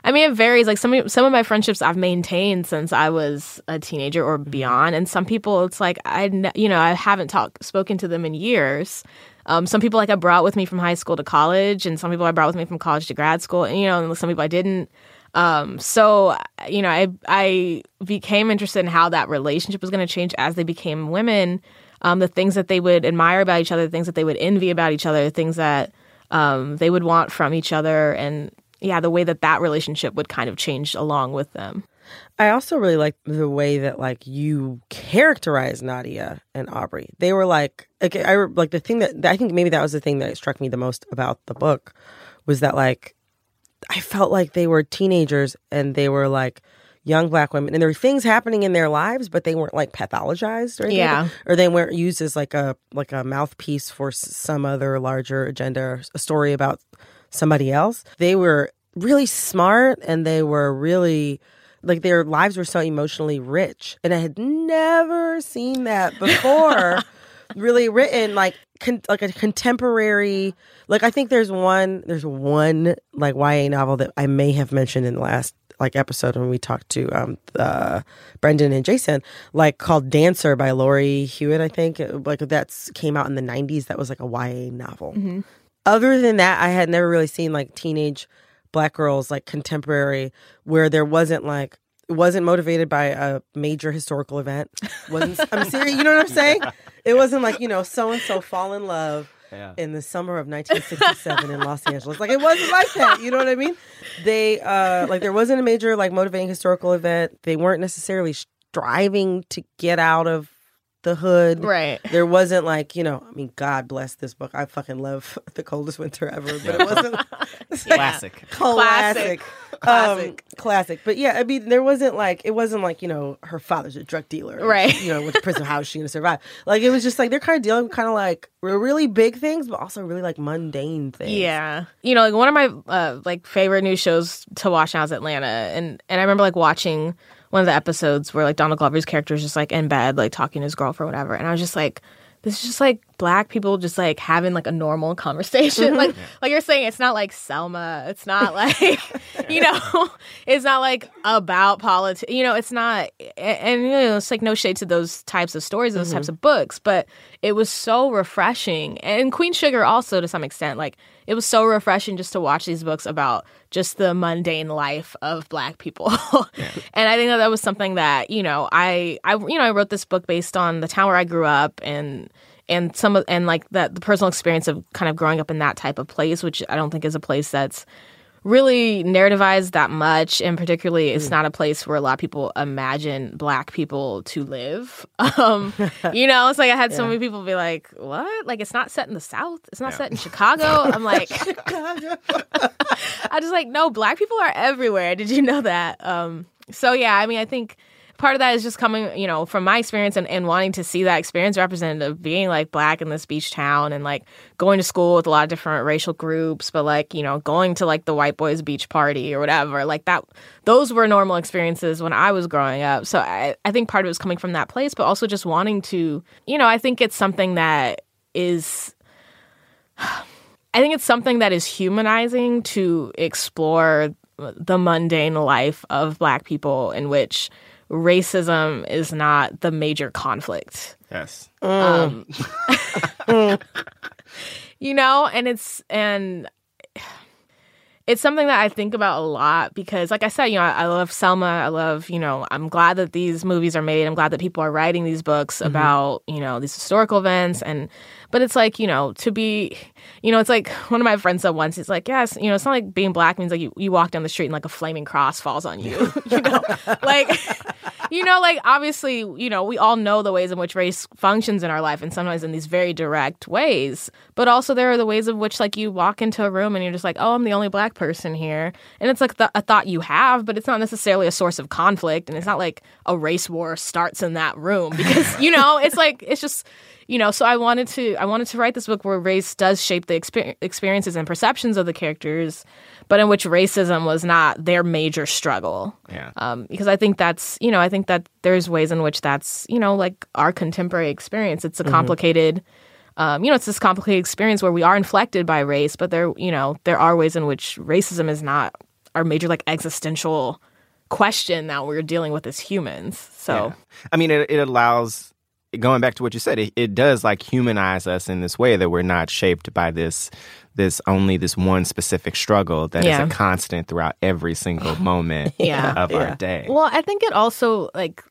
I mean, it varies. Like some of- some of my friendships I've maintained since I was a teenager or beyond, and some people it's like I, you know, I haven't talked spoken to them in years. Um, some people like I brought with me from high school to college, and some people I brought with me from college to grad school, and you know, and some people I didn't. Um, so you know, I I became interested in how that relationship was going to change as they became women. Um, the things that they would admire about each other, the things that they would envy about each other, the things that um, they would want from each other, and yeah, the way that that relationship would kind of change along with them.
I also really like the way that like you characterize Nadia and Aubrey. They were like, like I like the thing that I think maybe that was the thing that struck me the most about the book was that like I felt like they were teenagers and they were like young black women. And there were things happening in their lives but they weren't like pathologized or anything.
Yeah.
or they weren't used as like a like a mouthpiece for some other larger agenda or a story about somebody else. They were really smart and they were really like their lives were so emotionally rich. And i had never seen that (laughs) before really written like con- like a contemporary like i think there's one there's one like ya novel that i may have mentioned in the last like episode when we talked to um uh Brendan and Jason, like called Dancer by Lori Hewett, I think. Like that's came out in the nineties. That was like a YA novel. Other than that, I had never really seen like teenage black girls like contemporary where there wasn't like it wasn't motivated by a major historical event. wasn't I'm serious, you know what I'm saying? (laughs) It wasn't like, you know, so and so fall in love in the summer of 1967 in Los Angeles. Like it wasn't like that. You know what I mean? They uh like there wasn't a major like motivating historical event. They weren't necessarily striving to get out of the hood.
Right.
There wasn't like, you know, I mean, God bless this book. I fucking love (laughs) The Coldest Winter Ever, but it wasn't (laughs) (laughs)
Classic.
classic.
Classic.
Um, classic. But yeah, I mean, there wasn't like, it wasn't like, you know, her father's a drug dealer. and,
Right.
You know, with prison, how is she going to survive? Like, it was just like, they're kind of dealing with kind of like really big things, but also really like mundane things.
Yeah. You know, like one of my uh, like favorite new shows to watch now is Atlanta. And and I remember like watching one of the episodes where like Donald Glover's character is just like in bed, like talking to his girlfriend, or whatever. And I was just like, this is just like black people just like having like a normal (laughs) conversation. Mm-hmm. Like like you're saying, it's not like Selma. It's not (laughs) like you know, it's not like about politics. You know, it's not and, and you know, it's like no shade to those types of stories, those mm-hmm. types of books, but it was so refreshing. And Queen Sugar also to some extent, like it was so refreshing just to watch these books about just the mundane life of black people. (laughs) and I think that that was something that, you know, I I you know, I wrote this book based on the town where I grew up and and some of and like that the personal experience of kind of growing up in that type of place, which I don't think is a place that's really narrativized that much and particularly it's not a place where a lot of people imagine black people to live. (laughs) Um you know it's like i had so many people be like what? Like it's not set in the south? It's not set in chicago? I'm (laughs) like (laughs) i just like no black people are everywhere. Did you know that? Um so yeah i mean i think part of that is just coming, you know, from my experience and, and wanting to see that experience represented of being like black in this beach town and like going to school with a lot of different racial groups, but like, you know, going to like the white boys beach party or whatever. Like that those were normal experiences when I was growing up. So I, I think part of it was coming from that place, but also just wanting to, you know, I think it's something that is I think it's something that is humanizing to explore the mundane life of black people in which racism is not the major conflict.
Yes.
Um, (laughs) you know, and it's and it's something that I think about a lot because, like I said, you know, I, I love Selma. I love, you know, I'm glad that these movies are made. I'm glad that people are writing these books about, you know, these historical events. And, but it's like, you know, to be, you know, it's like one of my friends said once, it's like, yes, you know, it's not like being black means like you, you walk down the street and like a flaming cross falls on you, (laughs) you know, like, you know, like obviously, you know, we all know the ways in which race functions in our life and sometimes in these very direct ways. But also there are the ways in which like you walk into a room and you're just like, oh, I'm the only black person here. And it's like the, a thought you have, but it's not necessarily a source of conflict. And it's not like a race war starts in that room because, you know, it's like, it's just, you know, so I wanted to, I wanted to write this book where race does shape the exper- experiences and perceptions of the characters, but in which racism was not their major struggle.
Yeah.
Um, because I think that's, you know, I think that there's ways in which that's, you know, like our contemporary experience. It's a complicated, um, you know, it's this complicated experience where we are inflected by race, but there, you know, there are ways in which racism is not our major like existential question that we're dealing with as humans. So,
Yeah. I mean, it, it allows, going back to what you said, it, it does like humanize us in this way that we're not shaped by this, this only this one specific struggle that is
Yeah.
a constant throughout every single (laughs) moment
Yeah. (laughs)
of
Yeah.
our day.
Well, I think it also like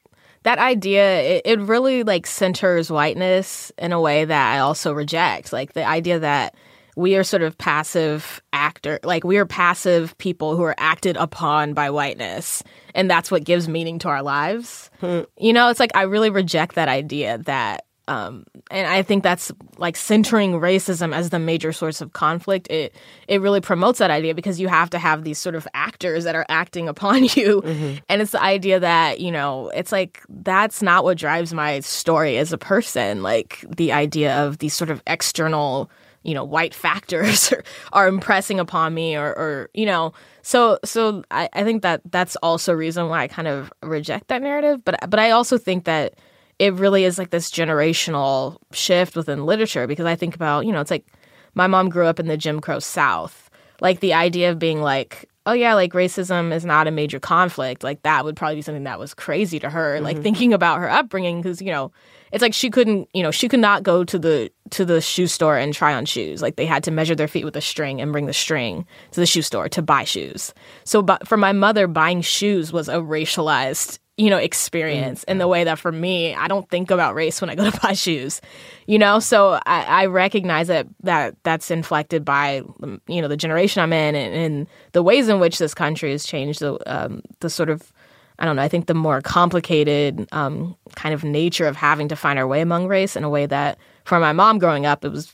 that idea. It, it really like centers whiteness in a way that I also reject. Like the idea that we are sort of passive actor, like we are passive people who are acted upon by whiteness, and that's what gives meaning to our lives. You know, it's like I really reject that idea that. Um, and I think that's like centering racism as the major source of conflict. It it really promotes that idea because you have to have these sort of actors that are acting upon (laughs) you, and it's the idea that you know it's like that's not what drives my story as a person. Like the idea of these sort of external you know white factors are, (laughs) are impressing upon me or, or you know. So so I, I think that that's also a reason why I kind of reject that narrative. But but I also think that it really is like this generational shift within literature because I think about you know it's like my mom grew up in the Jim Crow South. Like the idea of being like oh yeah, like racism is not a major conflict, like that would probably be something that was crazy to her. Like mm-hmm. thinking about her upbringing, because you know, it's like she couldn't, you know, she could not go to the to the shoe store and try on shoes. Like they had to measure their feet with a string and bring the string to the shoe store to buy shoes. So, but for my mother, buying shoes was a racialized you know experience in the way that for me i don't think about race when i go to (laughs) buy shoes you know so i, I recognize that that that's inflected by you know the generation i'm in and, and the ways in which this country has changed the um, the sort of I don't know. I think the more complicated um, kind of nature of having to find our way among race in a way that, for my mom growing up, it was,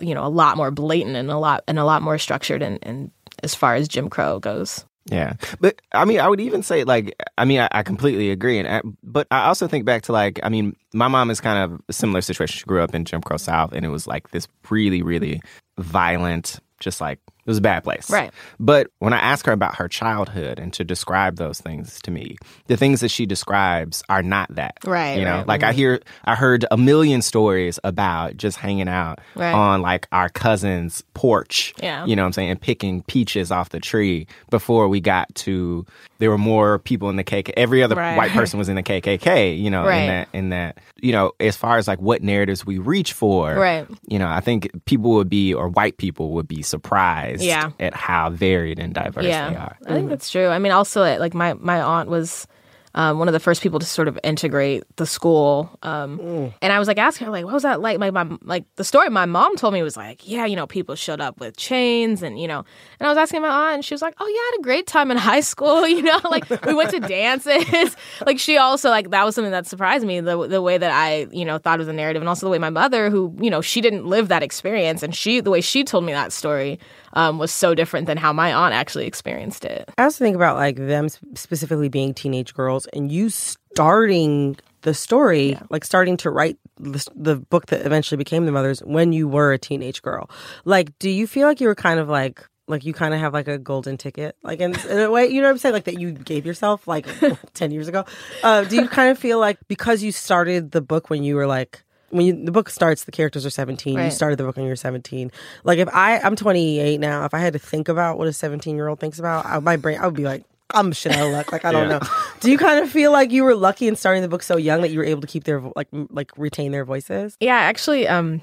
you know, a lot more blatant and a lot and a lot more structured. And, and as far as Jim Crow goes.
Yeah, but I mean, I would even say like, I mean, I, I completely agree, and I, but I also think back to like, I mean, my mom is kind of a similar situation. She grew up in Jim Crow South, and it was like this really, really violent, just like it was a bad place.
Right.
But when I ask her about her childhood and to describe those things to me, the things that she describes are not that.
Right,
You know,
right.
like I mm-hmm. hear, I heard a million stories about just hanging out
Right.
on like our cousin's porch.
Yeah.
You know what I'm saying? And picking peaches off the tree before we got to, there were more people in the KKK. Every other
Right.
white person was in the KKK, you know, in that, in that, you know, as far as like what narratives we reach for.
Right.
You know, I think people would be, or white people would be surprised
Yeah.
at how varied and diverse they are.
I think mm. that's true. I mean, also like my my aunt was um, one of the first people to sort of integrate the school, um, and I was like asking her like, what was that like? Like my like the story my mom told me was like, yeah, you know, people showed up with chains, and you know, and I was asking my aunt, and she was like, oh yeah, I had a great time in (laughs) high school, (laughs) you know, like we went to (laughs) dances. like she also like that was something that surprised me the the way that I you know thought of the narrative, and also the way my mother, who you know, she didn't live that experience, and she the way she told me that story um, was so different than how my aunt actually experienced it.
I also think about like them specifically being teenage girls and you starting the story, like starting to write the, the book that eventually became The Mothers when you were a teenage girl. Like, do you feel like you were kind of like, like you kind of have like a golden ticket, like in, in a way, you know what I'm saying? Like that you gave yourself like (laughs) (laughs) 10 years ago. Uh, do you kind of feel like because you started the book when you were like, when you, the book starts, the characters are 17. You started the book when you were 17. Like if I, I'm 28 now. If I had to think about what a 17 year old thinks about, I, my brain, I would be like, I'm shit out of luck. Like I don't
Yeah.
know. Do you kind of feel like you were lucky in starting the book so young that you were able to keep their like like retain their voices?
Yeah, actually, um,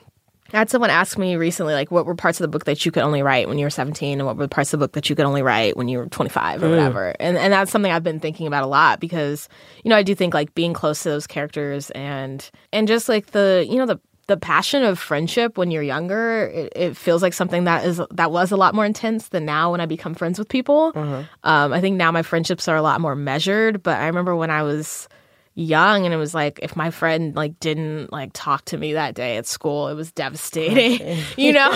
I had someone ask me recently, like, what were parts of the book that you could only write when you were 17, and what were the parts of the book that you could only write when you were 25 or whatever. And and that's something I've been thinking about a lot because, you know, I do think like being close to those characters and and just like the you know the the passion of friendship when you're younger, it, it feels like something that is that was a lot more intense than now when I become friends with people. Um, I think now my friendships are a lot more measured, but I remember when I was young and it was like if my friend like didn't like talk to me that day at school it was devastating (laughs) you know?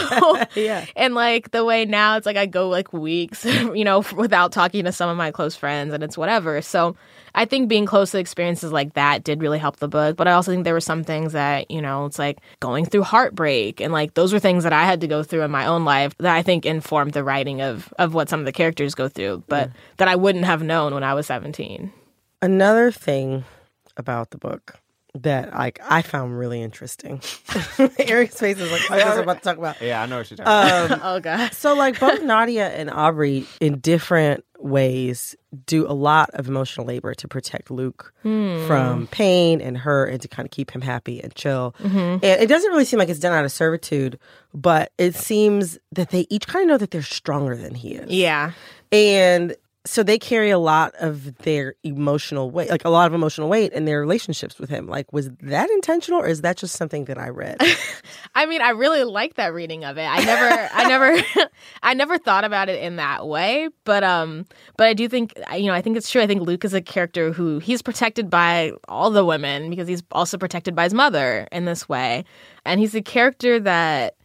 (laughs)
Yeah.
and like the way now it's like i go like weeks (laughs) you know without talking to some of my close friends and it's whatever. So i think being close to experiences like that did really help the book but i also think there were some things that you know it's like going through heartbreak and like those were things that i had to go through in my own life that i think informed the writing of of what some of the characters go through but that i wouldn't have known when i was 17
Another thing about the book that like I found really interesting. (laughs) Eric's face is like, I was about to talk about.
Yeah, I know what you're talking about.
Um, (laughs)
oh god
so like both Nadia and Aubrey in different ways do a lot of emotional labor to protect Luke from pain and hurt and to kind of keep him happy and chill. And it doesn't really seem like it's done out of servitude, but it seems that they each kind of know that they're stronger than he is.
yeah
And so they carry a lot of their emotional weight, like a lot of emotional weight in their relationships with him. Like, was that intentional or is that just something that I read? (laughs)
I mean, I really like that reading of it. I never, I never, (laughs) I never thought about it in that way. But, um, but I do think, you know, I think it's true. I think Luke is a character who he's protected by all the women because he's also protected by his mother in this way, and he's a character that.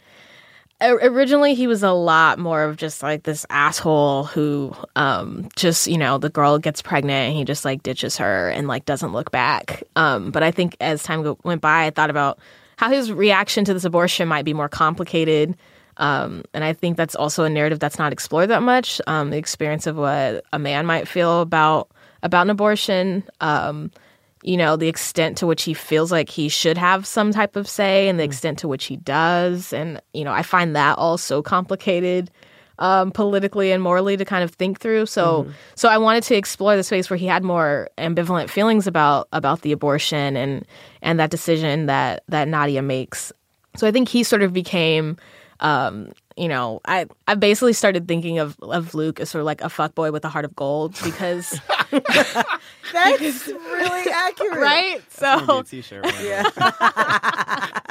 Originally, he was a lot more of just like this asshole who, um, just you know, the girl gets pregnant and he just like ditches her and like doesn't look back. Um, but I think as time go- went by, I thought about how his reaction to this abortion might be more complicated. Um, and I think that's also a narrative that's not explored that much. Um, the experience of what a man might feel about about an abortion. Um, you know, the extent to which he feels like he should have some type of say, and the extent to which he does. And you know, I find that all so complicated. um, politically and morally to kind of think through. So
Mm-hmm.
so I wanted to explore the space where he had more ambivalent feelings about about the abortion and and that decision that that Nadia makes. So I think he sort of became um, you know, I I basically started thinking of of Luke as sort of like a fuckboy with a heart of gold because (laughs)
That's really (laughs) accurate.
right? So
t-shirt. (laughs)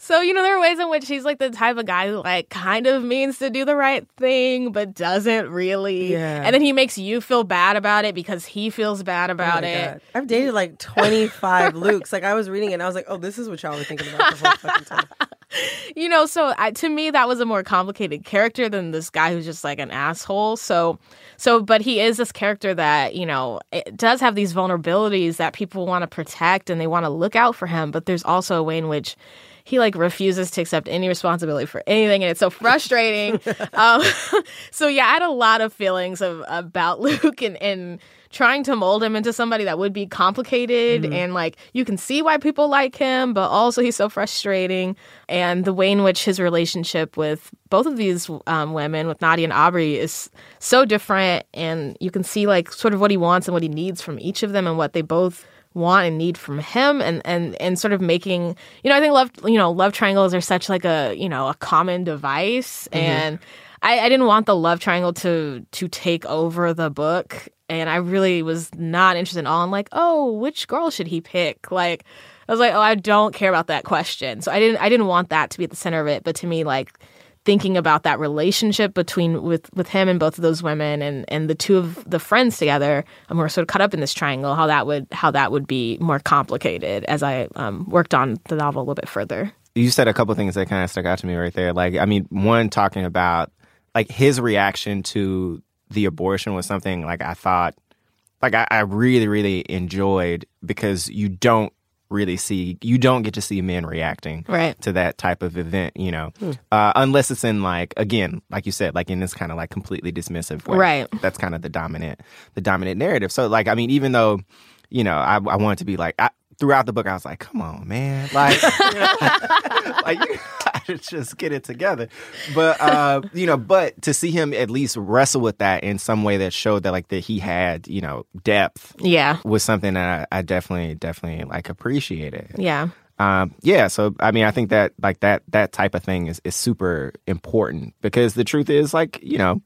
So, you know, there are ways in which he's like the type of guy who like kind of means to do the right thing, but doesn't really.
Yeah.
And then he makes you feel bad about it because he feels bad
Oh
about
my
it.
God. I've dated like 25 Lukes. Like I was reading it and I was like, oh, this is what y'all were thinking about the whole fucking time.
You know, so I, to me that was a more complicated character than this guy who's just like an asshole. So so but he is this character that, you know, it does have these vulnerabilities that people want to protect and they want to look out for him, but there's also a way in which he like refuses to accept any responsibility for anything and it's so frustrating (laughs) um, (laughs) so yeah i had a lot of feelings of about luke and, and trying to mold him into somebody that would be complicated and like you can see why people like him but also he's so frustrating. And the way in which his relationship with both of these um, women with nadia and aubrey is so different. And you can see like sort of what he wants and what he needs from each of them and what they both want and need from him. And and and sort of making you know i think love you know love triangles are such like a you know a common device. And I, I didn't want the love triangle to to take over the book and i really was not interested at all. In like oh which girl should he pick? Like i was like oh i don't care about that question. So i didn't i didn't want that to be at the center of it but to me like thinking about that relationship between with with him and both of those women and and the two of the friends together and we're sort of cut up in this triangle how that would how that would be more complicated as i um, worked on the novel a little bit further.
You said a couple things that kind of stuck out to me right there. Like, I mean, one talking about like his reaction to the abortion was something like I thought, like I, I really, really enjoyed because you don't really see, you don't get to see men reacting
Right.
to that type of event, you know, uh, unless it's in like again, like you said, like in this kind of like completely dismissive way.
Right.
That's kind of the dominant, the dominant narrative. So, like, I mean, even though, you know, I, I wanted to be like. I, Throughout the book, I was like, "Come on, man! Like, (laughs) (laughs) like you gotta just get it together." But uh, you know, but to see him at least wrestle with that in some way that showed that like that he had you know depth
yeah
was something that I, I definitely definitely like appreciated.
yeah
Um, yeah, so I mean, I think that like that that type of thing is is super important because the truth is like you know.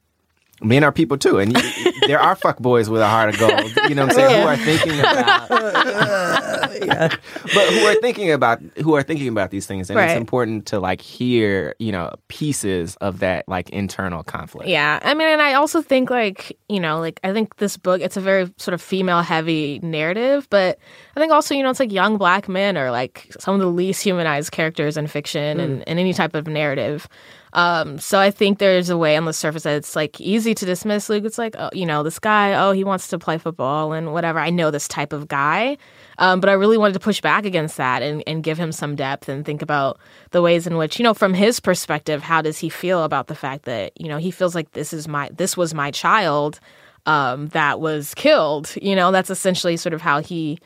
Men are people too, and you, there are fuck boys with a heart of gold. You know what I'm saying? Who are thinking about, (laughs) but who are thinking about who are thinking about these things, and it's important to like hear you know pieces of that like internal conflict.
Yeah. I mean, and I also think, like, you know, like, I think this book, it's a very sort of female heavy narrative, but I think also, you know, it's like young black men are like some of the least humanized characters in fiction hmm. and, and any type of narrative. Um, so I think there's a way on the surface that it's like easy to dismiss Luke. It's like, oh, you know, this guy, oh, he wants to play football and whatever. I know this type of guy. Um, but I really wanted to push back against that and, and give him some depth and think about the ways in which, you know, from his perspective, how does he feel about the fact that, you know, he feels like this is my this was my child um, that was killed. You know, that's essentially sort of how he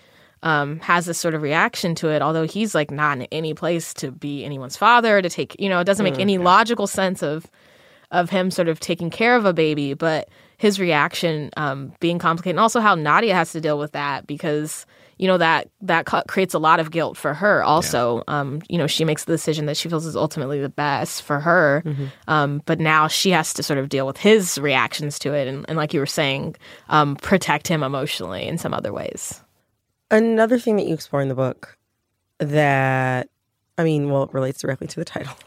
um, has this sort of reaction to it, although he's like not in any place to be anyone's father, to take, you know, it doesn't make any logical sense of of him sort of taking care of a baby, but his reaction um, being complicated, and also how Nadia has to deal with that because you know that that creates a lot of guilt for her. Also, um, you know, she makes the decision that she feels is ultimately the best for her, um, but now she has to sort of deal with his reactions to it, and, and like you were saying, um, protect him emotionally in some other ways.
Another thing that you explore in the book that I mean, well, it relates directly to the title (laughs)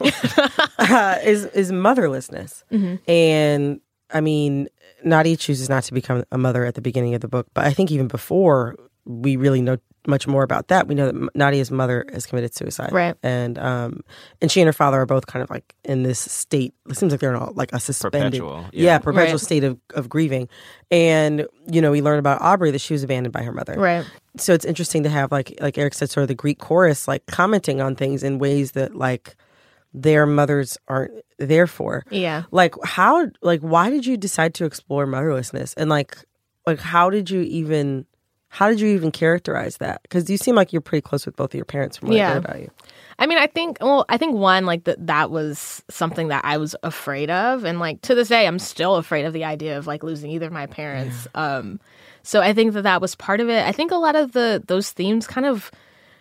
uh, is is motherlessness, and I mean, Nadia chooses not to become a mother at the beginning of the book, but I think even before we really know much more about that, we know that Nadia's mother has committed suicide,
Right.
And um, and she and her father are both kind of like in this state. It seems like they're in a, like a suspended,
Perpetual,
yeah,
yeah.
perpetual
Right.
state of, of grieving. And you know, we learn about Aubrey that she was abandoned by her mother,
Right.
So it's interesting to have like like Eric said, sort of the Greek chorus like commenting on things in ways that like their mothers aren't there for.
Yeah.
Like how like why did you decide to explore motherlessness and like like how did you even How did you even characterize that? Because you seem like you're pretty close with both of your parents from what I
Yeah.
about you.
I mean, I think well, I think one like that that was something that I was afraid of, and like to this day, I'm still afraid of the idea of like losing either of my parents. Um, so I think that that was part of it. I think a lot of the those themes kind of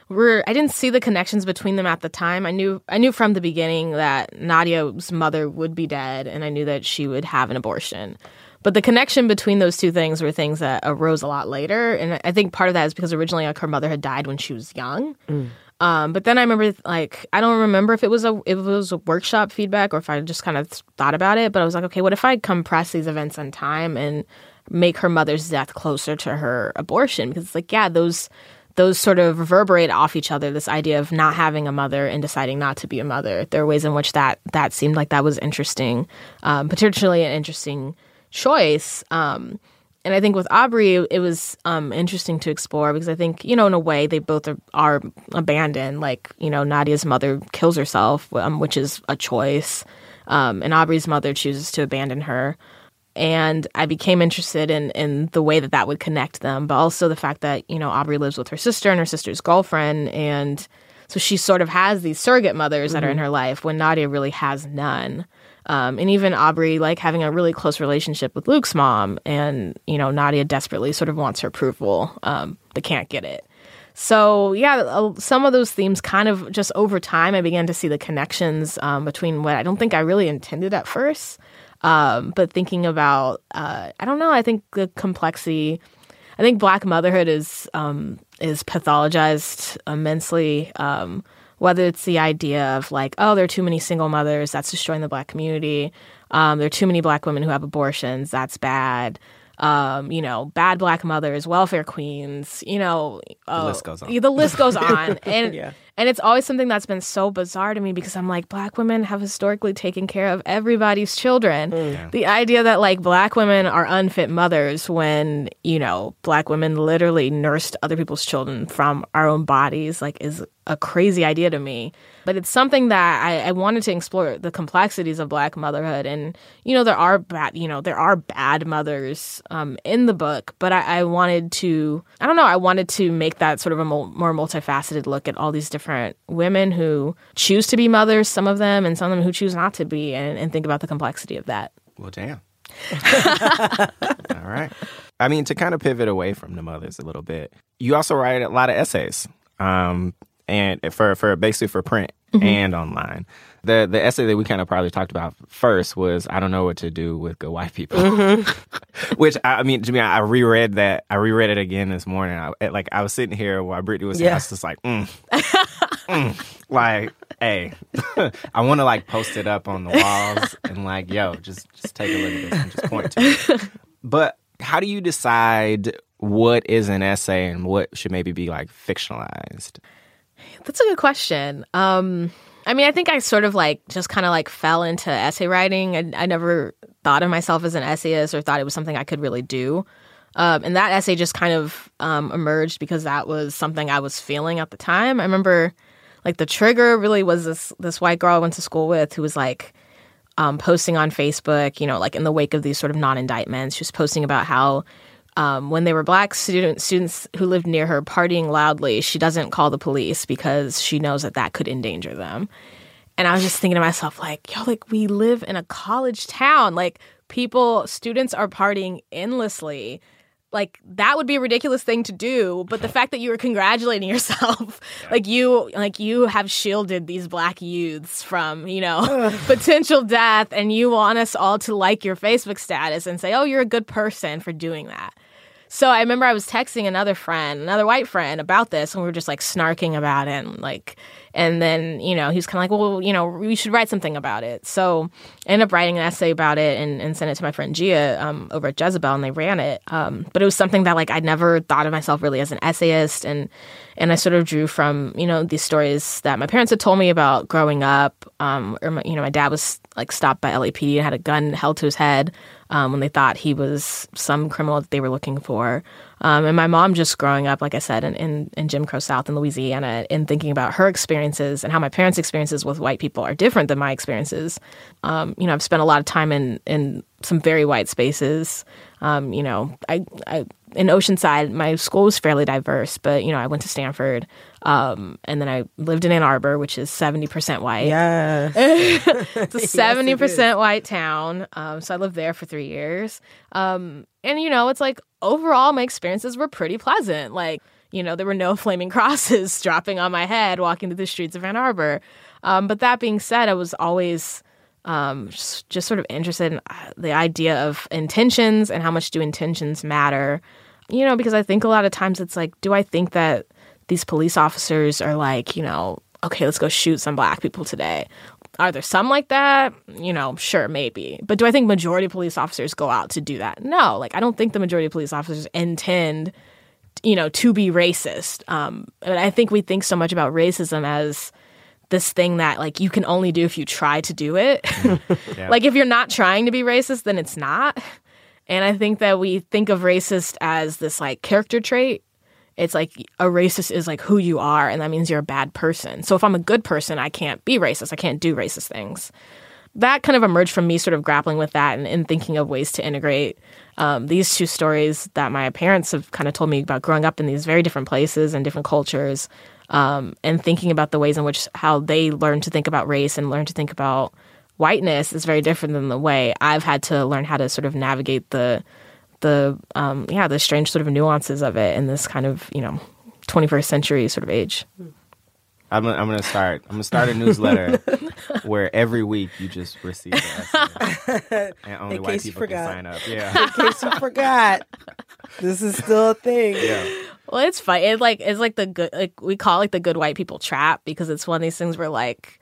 were. I didn't see the connections between them at the time. I knew I knew from the beginning that Nadia's mother would be dead, and I knew that she would have an abortion. But the connection between those two things were things that arose a lot later, and I think part of that is because originally like her mother had died when she was young. Um, but then I remember, like, I don't remember if it was a if it was a workshop feedback or if I just kind of thought about it. But I was like, okay, what if I compress these events in time and make her mother's death closer to her abortion? Because it's like, yeah, those those sort of reverberate off each other. This idea of not having a mother and deciding not to be a mother. There are ways in which that that seemed like that was interesting, um, potentially an interesting choice. Um, and I think with Aubrey, it was um, interesting to explore because I think, you know, in a way, they both are, are abandoned. Like, you know, Nadia's mother kills herself, um, which is a choice. Um, and Aubrey's mother chooses to abandon her. And I became interested in, in the way that that would connect them, but also the fact that, you know, Aubrey lives with her sister and her sister's girlfriend. And so she sort of has these surrogate mothers that are in her life when Nadia really has none. Um, and even Aubrey, like having a really close relationship with Luke's mom, and you know Nadia desperately sort of wants her approval, um, but can't get it. So yeah, uh, some of those themes kind of just over time, I began to see the connections um, between what I don't think I really intended at first, um, but thinking about, uh, I don't know, I think the complexity. I think Black motherhood is um, is pathologized immensely. Um, whether it's the idea of like, oh, there are too many single mothers, that's destroying the black community. Um, there are too many black women who have abortions, that's bad. Um, you know, bad black mothers, welfare queens, you know, the
list goes on.
The list goes (laughs) on. And
Yeah.
And it's always something that's been so bizarre to me because I'm like, black women have historically taken care of everybody's children. The idea that like black women are unfit mothers when, you know, black women literally nursed other people's children from our own bodies, like is a crazy idea to me. But it's something that I, I wanted to explore the complexities of black motherhood. And, you know, there are bad, you know, there are bad mothers um, in the book, but I, I wanted to, I don't know, I wanted to make that sort of a mul- more multifaceted look at all these different women who choose to be mothers, some of them, and some of them who choose not to be, and, and think about the complexity of that.
Well, damn. (laughs) All right. I mean, to kind of pivot away from the mothers a little bit, you also write a lot of essays, um, and for for basically for print and online. The the essay that we kind of probably talked about first was I don't know what to do with good white people, (laughs) which I, I mean to me I reread that I reread it again this morning. I, like I was sitting here while Brittany was saying, I was just like, mm, (laughs) mm, like hey, (laughs) I want to like post it up on the walls and like yo, just just take a look at this and just point to it. But how do you decide what is an essay and what should maybe be like fictionalized?
That's a good question. Um, I mean, I think I sort of like just kind of like fell into essay writing. I, I never thought of myself as an essayist or thought it was something I could really do. Um, and that essay just kind of um, emerged because that was something I was feeling at the time. I remember like the trigger really was this this white girl I went to school with who was like um, posting on Facebook, you know, like in the wake of these sort of non-indictments, she was posting about how um, when they were black student, students who lived near her partying loudly, she doesn't call the police because she knows that that could endanger them. And I was just thinking to myself, like, yo, like we live in a college town. Like people, students are partying endlessly. Like that would be a ridiculous thing to do. But the fact that you were congratulating (laughs) yourself, like you, like you have shielded these black youths from, you know, (sighs) (laughs) potential death, and you want us all to like your Facebook status and say, oh, you're a good person for doing that. So I remember I was texting another friend, another white friend about this, and we were just like snarking about it, and like, and then you know he was kind of like, well, you know, we should write something about it. So I ended up writing an essay about it and, and sent it to my friend Gia um, over at Jezebel, and they ran it. Um, but it was something that like I never thought of myself really as an essayist, and and I sort of drew from you know these stories that my parents had told me about growing up. Um, or my, you know, my dad was like stopped by LAPD and had a gun held to his head um, when they thought he was some criminal that they were looking for. Um, and my mom just growing up, like I said, in, in, in Jim Crow South in Louisiana, and thinking about her experiences and how my parents' experiences with white people are different than my experiences. Um, you know, I've spent a lot of time in in some very white spaces. Um, you know, I I in Oceanside, my school was fairly diverse, but you know, I went to Stanford, um, and then I lived in Ann Arbor, which is seventy percent white.
Yeah. (laughs)
it's (laughs) a seventy percent white town. Um, so I lived there for three years. Um, and you know, it's like overall, my experiences were pretty pleasant. Like, you know, there were no (laughs) flaming crosses dropping on my head walking through the streets of Ann Arbor. Um, but that being said, I was always um, just, just sort of interested in uh, the idea of intentions and how much do intentions matter. You know, because I think a lot of times it's like, do I think that these police officers are like, you know, okay, let's go shoot some black people today? Are there some like that? You know, sure, maybe. But do I think majority of police officers go out to do that? No. Like, I don't think the majority of police officers intend, you know, to be racist. Um, but I think we think so much about racism as this thing that like you can only do if you try to do it. (laughs)
Yeah.
Like if you're not trying to be racist, then it's not. And I think that we think of racist as this like character trait. It's like a racist is like who you are, and that means you're a bad person. So if I'm a good person, I can't be racist. I can't do racist things. That kind of emerged from me sort of grappling with that and, and thinking of ways to integrate um, these two stories that my parents have kind of told me about growing up in these very different places and different cultures, um, and thinking about the ways in which how they learn to think about race and learn to think about whiteness is very different than the way I've had to learn how to sort of navigate the the um, yeah the strange sort of nuances of it in this kind of you know 21st century sort of age.
I'm gonna, I'm gonna start. I'm gonna start a newsletter (laughs) where every week you just receive an essay, and only
In
white
case you
people can sign up. (laughs) Yeah,
In case you forgot, this is still a thing.
yeah.
Well, it's fun. It's like it's like the good like we call it like the good white people trap because it's one of these things where like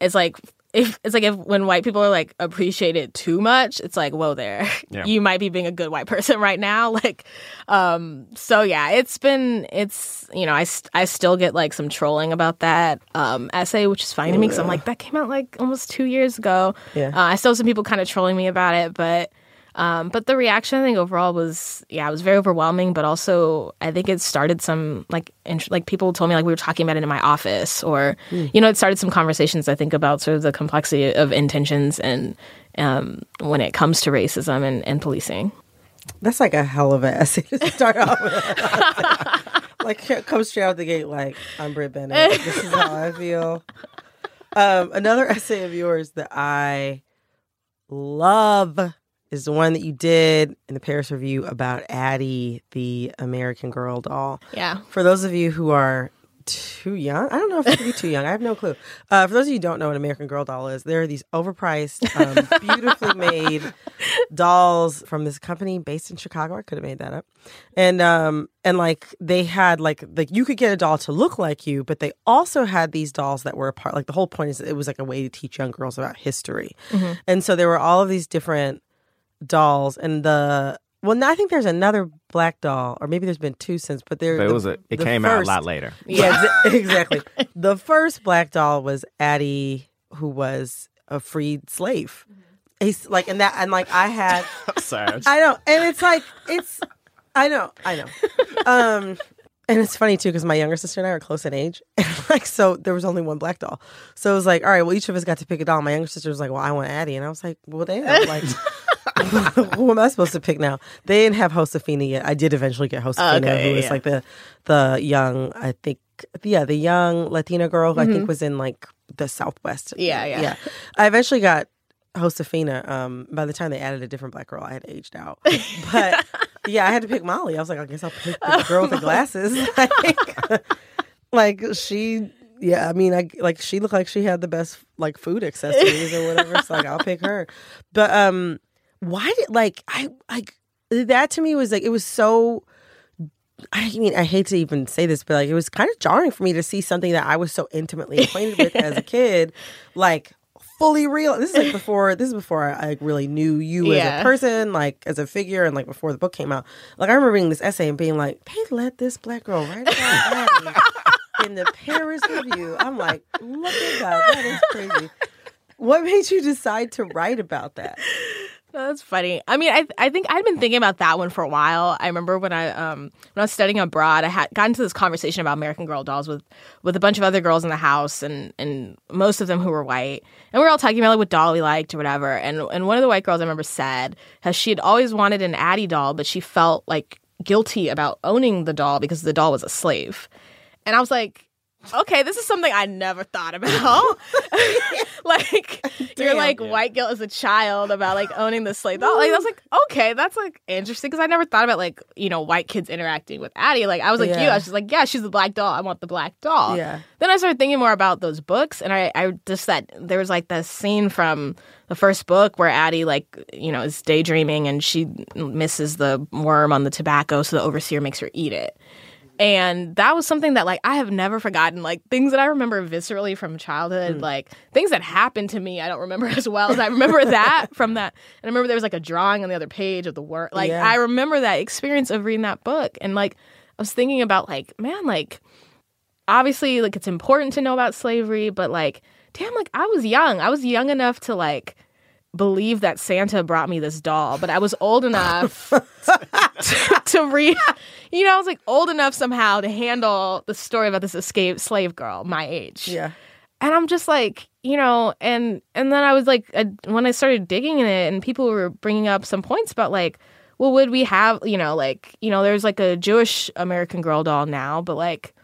it's like if it's like if when white people are like appreciated too much, it's like whoa there,
Yeah.
you might be being a good white (laughs) person right now. Like, um, so yeah, it's been it's you know I I still get like some trolling about that um essay, which is fine to me because I'm like that came out like almost two years ago.
Yeah.
uh, I still have some people kind of trolling me about it, but. Um, but the reaction I think overall was yeah, it was very overwhelming. But also, I think it started some like int- like people told me like we were talking about it in my office, or you know, it started some conversations. I think about sort of the complexity of intentions and um, when it comes to racism and, and policing.
That's like a hell of an essay to start off with. (laughs) like, come straight out the gate, like, I'm Brit Bennett. This is how I feel. Um, another essay of yours that I love is the one that you did in the Paris Review about Addy, the American Girl doll.
Yeah.
For those of you who are too young, I don't know if it could be too young. I have no clue. Uh, for those of you who don't know what an American Girl doll is, there are these overpriced, um, (laughs) beautifully made dolls from this company based in Chicago. I could have made that up, and um, and like they had like like you could get a doll to look like you, but they also had these dolls that were a part. Like the whole point is it was like a way to teach young girls about history, and so there were all of these different dolls, and the well, now I think there's another black doll, or maybe there's been two since, but there
But it was a, it
the
came out a lot later.
yeah, exa- (laughs) exactly. (laughs) The first black doll was Addy, who was a freed slave. He's like, and that, and like, I had, (laughs)
Sorry.
I know, and it's like, it's, I know, I know. Um, and it's funny too because my younger sister and I are close in age, and like, so there was only one black doll. So it was like, all right, well, each of us got to pick a doll. My younger sister was like, well, I want Addy, and I was like, well, damn, like. (laughs) who am I supposed to pick now? They didn't have Josefina yet. I did eventually get Josefina,
Okay,
who was
yeah.
like the the young, I think, yeah, the young Latina girl who I think was in like the Southwest.
Mm-hmm. Yeah, yeah.
yeah. I eventually got Josefina. Um, by the time they added a different black girl, I had aged out. But (laughs) yeah, I had to pick Molly. I was like, I guess I'll pick the girl with the glasses. (laughs) like, like she. Yeah, I mean, I like she looked like she had the best like food accessories or whatever. so like, I'll pick her. But um, why did like I like that to me was like it was so I mean, I hate to even say this, but like it was kind of jarring for me to see something that I was so intimately acquainted with as a (laughs) kid, like fully real. This is like before this is before I like, really knew you as a person, like as a figure, and like before the book came out. Like I remember reading this essay and being like, they let this black girl write about (laughs) in the Paris Review. I'm like, look at that, that is crazy. What made you decide to write about that?
That's funny. I mean, I I think I'd been thinking about that one for a while. I remember when I um when I was studying abroad, I had got into this conversation about American Girl dolls with with a bunch of other girls in the house, and and most of them who were white, and we were all talking about like what doll we liked or whatever. And and one of the white girls I remember said how she had always wanted an Addy doll, but she felt like guilty about owning the doll because the doll was a slave. And I was like, okay, this is something I never thought about. (laughs) like you're
Damn.
like white guilt as a child about like owning the slave doll. Like I was like, okay, that's like interesting because I never thought about like you know white kids interacting with Addy. Like I was like you,
Yeah.
I was just like, yeah, she's the black doll. I want the black doll.
Yeah.
Then I started thinking more about those books, and I, I just that there was like this scene from the first book where Addy like you know is daydreaming and she misses the worm on the tobacco, so the overseer makes her eat it. And that was something that like I have never forgotten. Like things that I remember viscerally from childhood, hmm. like things that happened to me, I don't remember (laughs) as well as I remember that (laughs) from that. And I remember there was like a drawing on the other page of the work. Like
Yeah.
I remember that experience of reading that book, and like I was thinking about like man, like obviously like it's important to know about slavery, but like damn, like I was young. I was young enough to like believe that Santa brought me this doll, but I was old enough (laughs) to, to read. You know, I was like old enough somehow to handle the story about this escaped slave girl my age.
Yeah.
And I'm just like, you know, and and then I was like, uh, when I started digging in it, and people were bringing up some points about like, well, would we have, you know, like, you know, there's like a Jewish American Girl doll now, but like,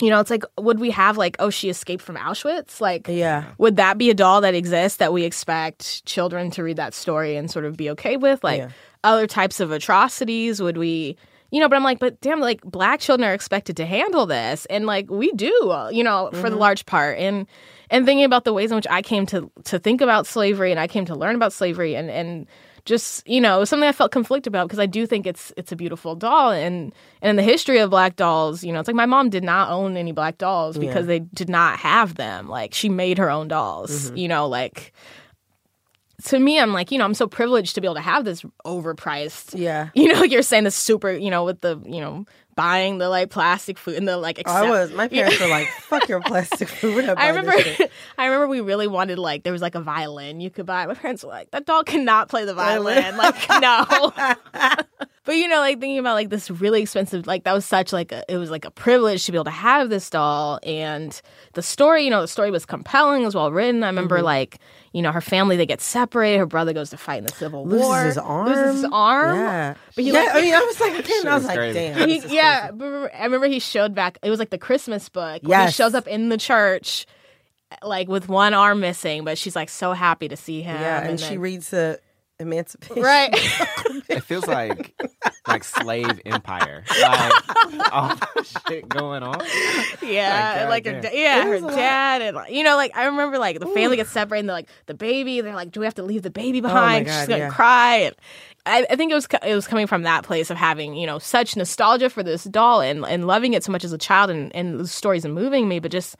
you know, it's like, would we have like, oh, she escaped from Auschwitz? Like,
Yeah.
would that be a doll that exists that we expect children to read that story and sort of be okay with? Like
Yeah.
other types of atrocities, would we? You know, but I'm like, but damn, like black children are expected to handle this, and like we do, you know, for the mm-hmm. large part, and and thinking about the ways in which I came to to think about slavery, and I came to learn about slavery, and and just you know, something I felt conflicted about because I do think it's it's a beautiful doll, and and in the history of black dolls, you know, it's like my mom did not own any black dolls because they did not have them. Like she made her own dolls, mm-hmm. you know, like to me, I'm like, you know, I'm so privileged to be able to have this overpriced
Yeah.
you know, (laughs) you're saying the super, you know, with the, you know, buying the like plastic food and the like.
Oh, I was. My parents were like, (laughs) "Fuck your plastic food."
I remember. (laughs) I remember we really wanted like there was like a violin you could buy. My parents were like, that doll cannot play the (laughs)
Violin?
violin. Like no. but you know, like thinking about like this really expensive, like that was such like a, it was like a privilege to be able to have this doll, and the story, you know, the story was compelling, it was well written. I remember
Mm-hmm.
like you know her family they get separated. Her brother goes to fight in the Civil
Loses
War,
his arm.
loses his arm.
Yeah.
But he
yeah.
like-
I mean, I was like, (laughs) damn. I was
was
like,
crazy.
damn.
He, yeah, but remember- I remember he showed back. It was like the Christmas book. where
Yes.
he shows up in the church, like with one arm missing, but she's like so happy to see him.
Yeah, and, she
then-
reads the Emancipation.
right. (laughs)
It feels like like slave empire. Like all the (laughs) shit going on.
yeah,
God
like her, yeah, her
was a lot.
dad, and you know, like I remember like the family gets separated, and they're like the baby. They're like, do we have to leave the baby oh behind?
Oh God,
she's gonna
yeah.
cry. And I, I think it was it was coming from that place of having you know such nostalgia for this doll and and loving it so much as a child, and and the stories and moving me, but just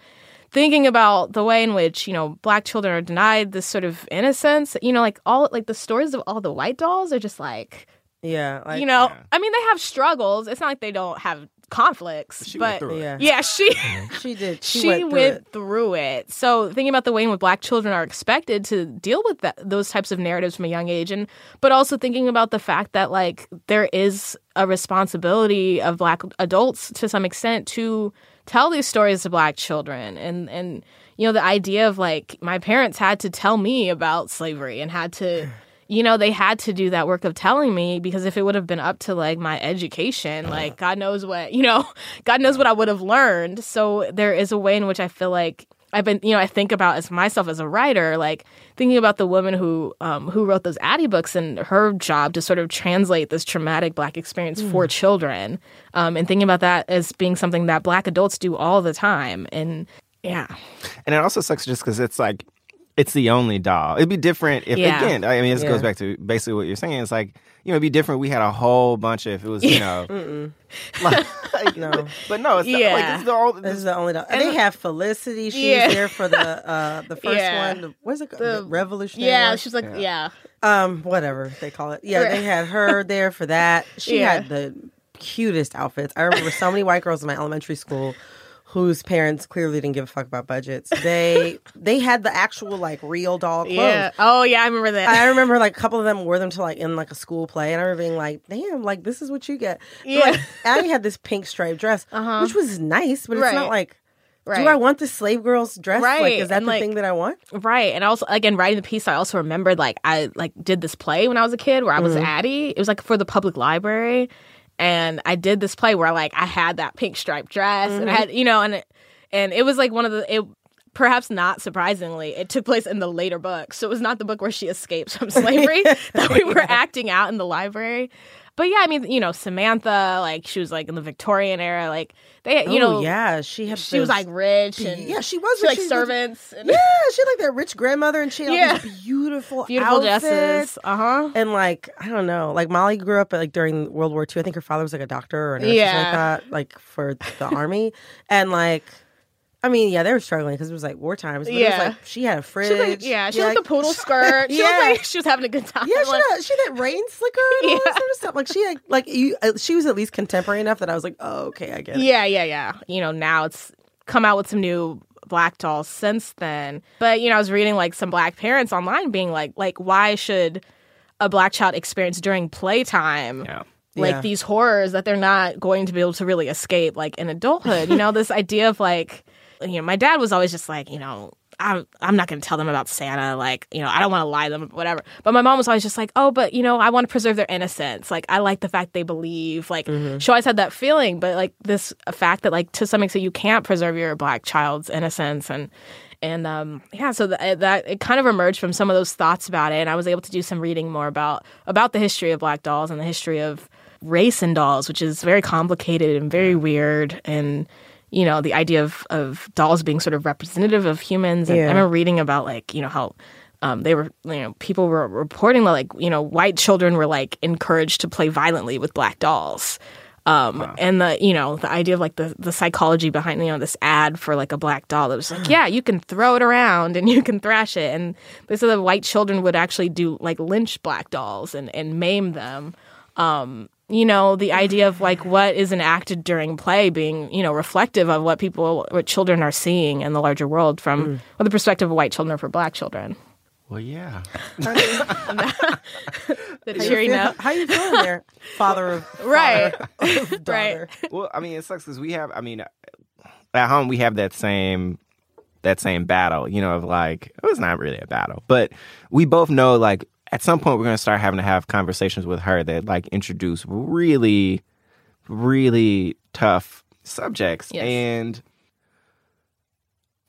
thinking about the way in which you know black children are denied this sort of innocence you know like all like the stories of all the white dolls are just like
Yeah. Like,
you know i mean they have struggles it's not like they don't have conflicts
She went
but
through it.
Yeah.
yeah (laughs) she (laughs)
she did. She,
she,
went, through
went
it.
through it. So thinking about the way in which black children are expected to deal with that, those types of narratives from a young age, and but also thinking about the fact that like there is a responsibility of black adults to some extent to tell these stories to black children, and and you know the idea of like my parents had to tell me about slavery and had to. You know, they had to do that work of telling me because if it would have been up to like my education, like God knows what, you know, (laughs) God knows what I would have learned. So there is a way in which I feel like I've been, you know, I think about as myself as a writer, like thinking about the woman who um, who wrote those Addy books and her job to sort of translate this traumatic Black experience for children, um, and thinking about that as being something that Black adults do all the time. And yeah,
And it also sucks just because it's like it's the only doll. It'd be different if
Yeah.
again. I mean, this
Yeah.
goes back to basically what you're saying. It's like you know, it'd be different. We had a whole bunch of it was you know, (laughs) like, (laughs)
No.
but no, it's
Yeah.
like it's the all.
This is the only. Dog. they have Felicity. She
Yeah.
was there for the (laughs) uh the first
Yeah.
one. The, what's it called?
The-
The, Revolutionary.
yeah,
War?
she's like, yeah,
um whatever they call it. Yeah, they had her there for that. She had the cutest outfits. I remember so many white girls in my elementary school whose parents clearly didn't give a fuck about budgets. They (laughs) they had the actual like real doll clothes.
yeah. Oh yeah, I remember that.
I (laughs) remember like a couple of them wore them to like in like a school play, and I remember being like, "Damn, like this is what you get." But,
Yeah.
Like, Addy had this pink striped dress, uh-huh. which was nice, but it's
Right.
not like.
Right.
Do I want the slave girl's dress?
Right.
Like, is that
and,
the
like-
thing that I want?
Right. And also again writing the piece I also remembered like I like did this play when I was a kid where I was
Mm-hmm.
Addy. It was like for the public library. And I did this play where like I had that pink striped dress and I mm-hmm. had you know and it, and it was like one of the it perhaps not surprisingly it took place in the later book. So it was not the book where she escapes from (laughs) slavery (laughs) that we were acting out in the library but yeah I mean you know Samantha like she was like in the Victorian era like they you
oh
know
yeah, she had.
she was like rich and
yeah, she was
she like
She was-
servants and
Yeah, she had like that rich grandmother, and she had
Yeah.
all these beautiful, (laughs)
beautiful
outfits.
dresses uh-huh
And like I don't know, like Molly grew up like during World War II. I think her father was like a doctor or a nurse or
Yeah.
something like that, like for the army. And like, I mean, yeah, they were struggling because it was like war times. But it
Yeah.
was like she had a fridge.
She was like, yeah, she had
like,
like the poodle (laughs) skirt. She
Yeah.
looked like she was having a good time.
Yeah, she
Like,
had, she had that (laughs) rain slicker and all that
Yeah.
sort of stuff. Like she had, like you, uh, she was at least contemporary enough that I was like, oh, okay, I get it.
yeah, yeah, yeah. You know, now it's come out with some new black dolls since then. But you know, I was reading like some black parents online being like, like, why should a black child experience during playtime?
Yeah.
Like
Yeah.
these horrors that they're not going to be able to really escape, like in adulthood. You know, this idea of like, you know, my dad was always just like, you know, I'm I'm not going to tell them about Santa. Like, you know, I don't want to lie to them, whatever. But my mom was always just like, oh, but you know, I want to preserve their innocence. Like, I like the fact they believe. Like, she always had that feeling. But like this fact that like to some extent you can't preserve your black child's innocence and. And um, yeah, so that, that it kind of emerged from some of those thoughts about it, and I was able to do some reading more about about the history of black dolls and the history of race in dolls, which is very complicated and very weird, and you know the idea of of dolls being sort of representative of humans. And
Yeah.
I remember reading about like you know how um, they were you know people were reporting that like you know white children were like encouraged to play violently with black dolls. Um, and the you know the idea of like the the psychology behind you know this ad for like a black doll that was like (gasps) yeah you can throw it around and (laughs) you can thrash it and they said that white children would actually do like lynch black dolls and and maim them um you know the idea of like what is enacted during play being you know reflective of what people what children are seeing in the larger world from mm. from the perspective of white children or for black children
Well, yeah. (laughs)
the
How you
cheery note
How you feeling there, father of (laughs)
Right.
father of (laughs) daughter?
well, I mean, it sucks because we have. I mean, at home we have that same that same battle. You know, of like it was not really a battle, but we both know like at some point we're gonna start having to have conversations with her that like introduce really, really tough subjects
Yes.
and.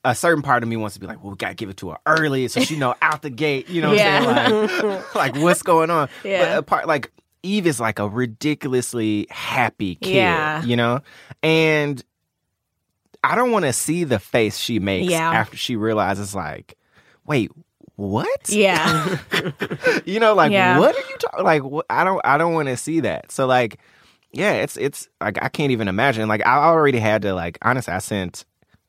A certain part of me wants to be like, well, we gotta give it to her early, so she know out the gate. You know, what I'm saying? like, (laughs) like what's going on? But
Yeah.
a part like Eve is like a ridiculously happy kid,
Yeah.
you know? And I don't want to see the face she makes
Yeah.
after she realizes like, wait, what?
yeah (laughs)
you know, like
Yeah.
what are you talking like what? I don't I don't want to see that. So like yeah, it's it's like I can't even imagine. Like I already had to like honestly I sent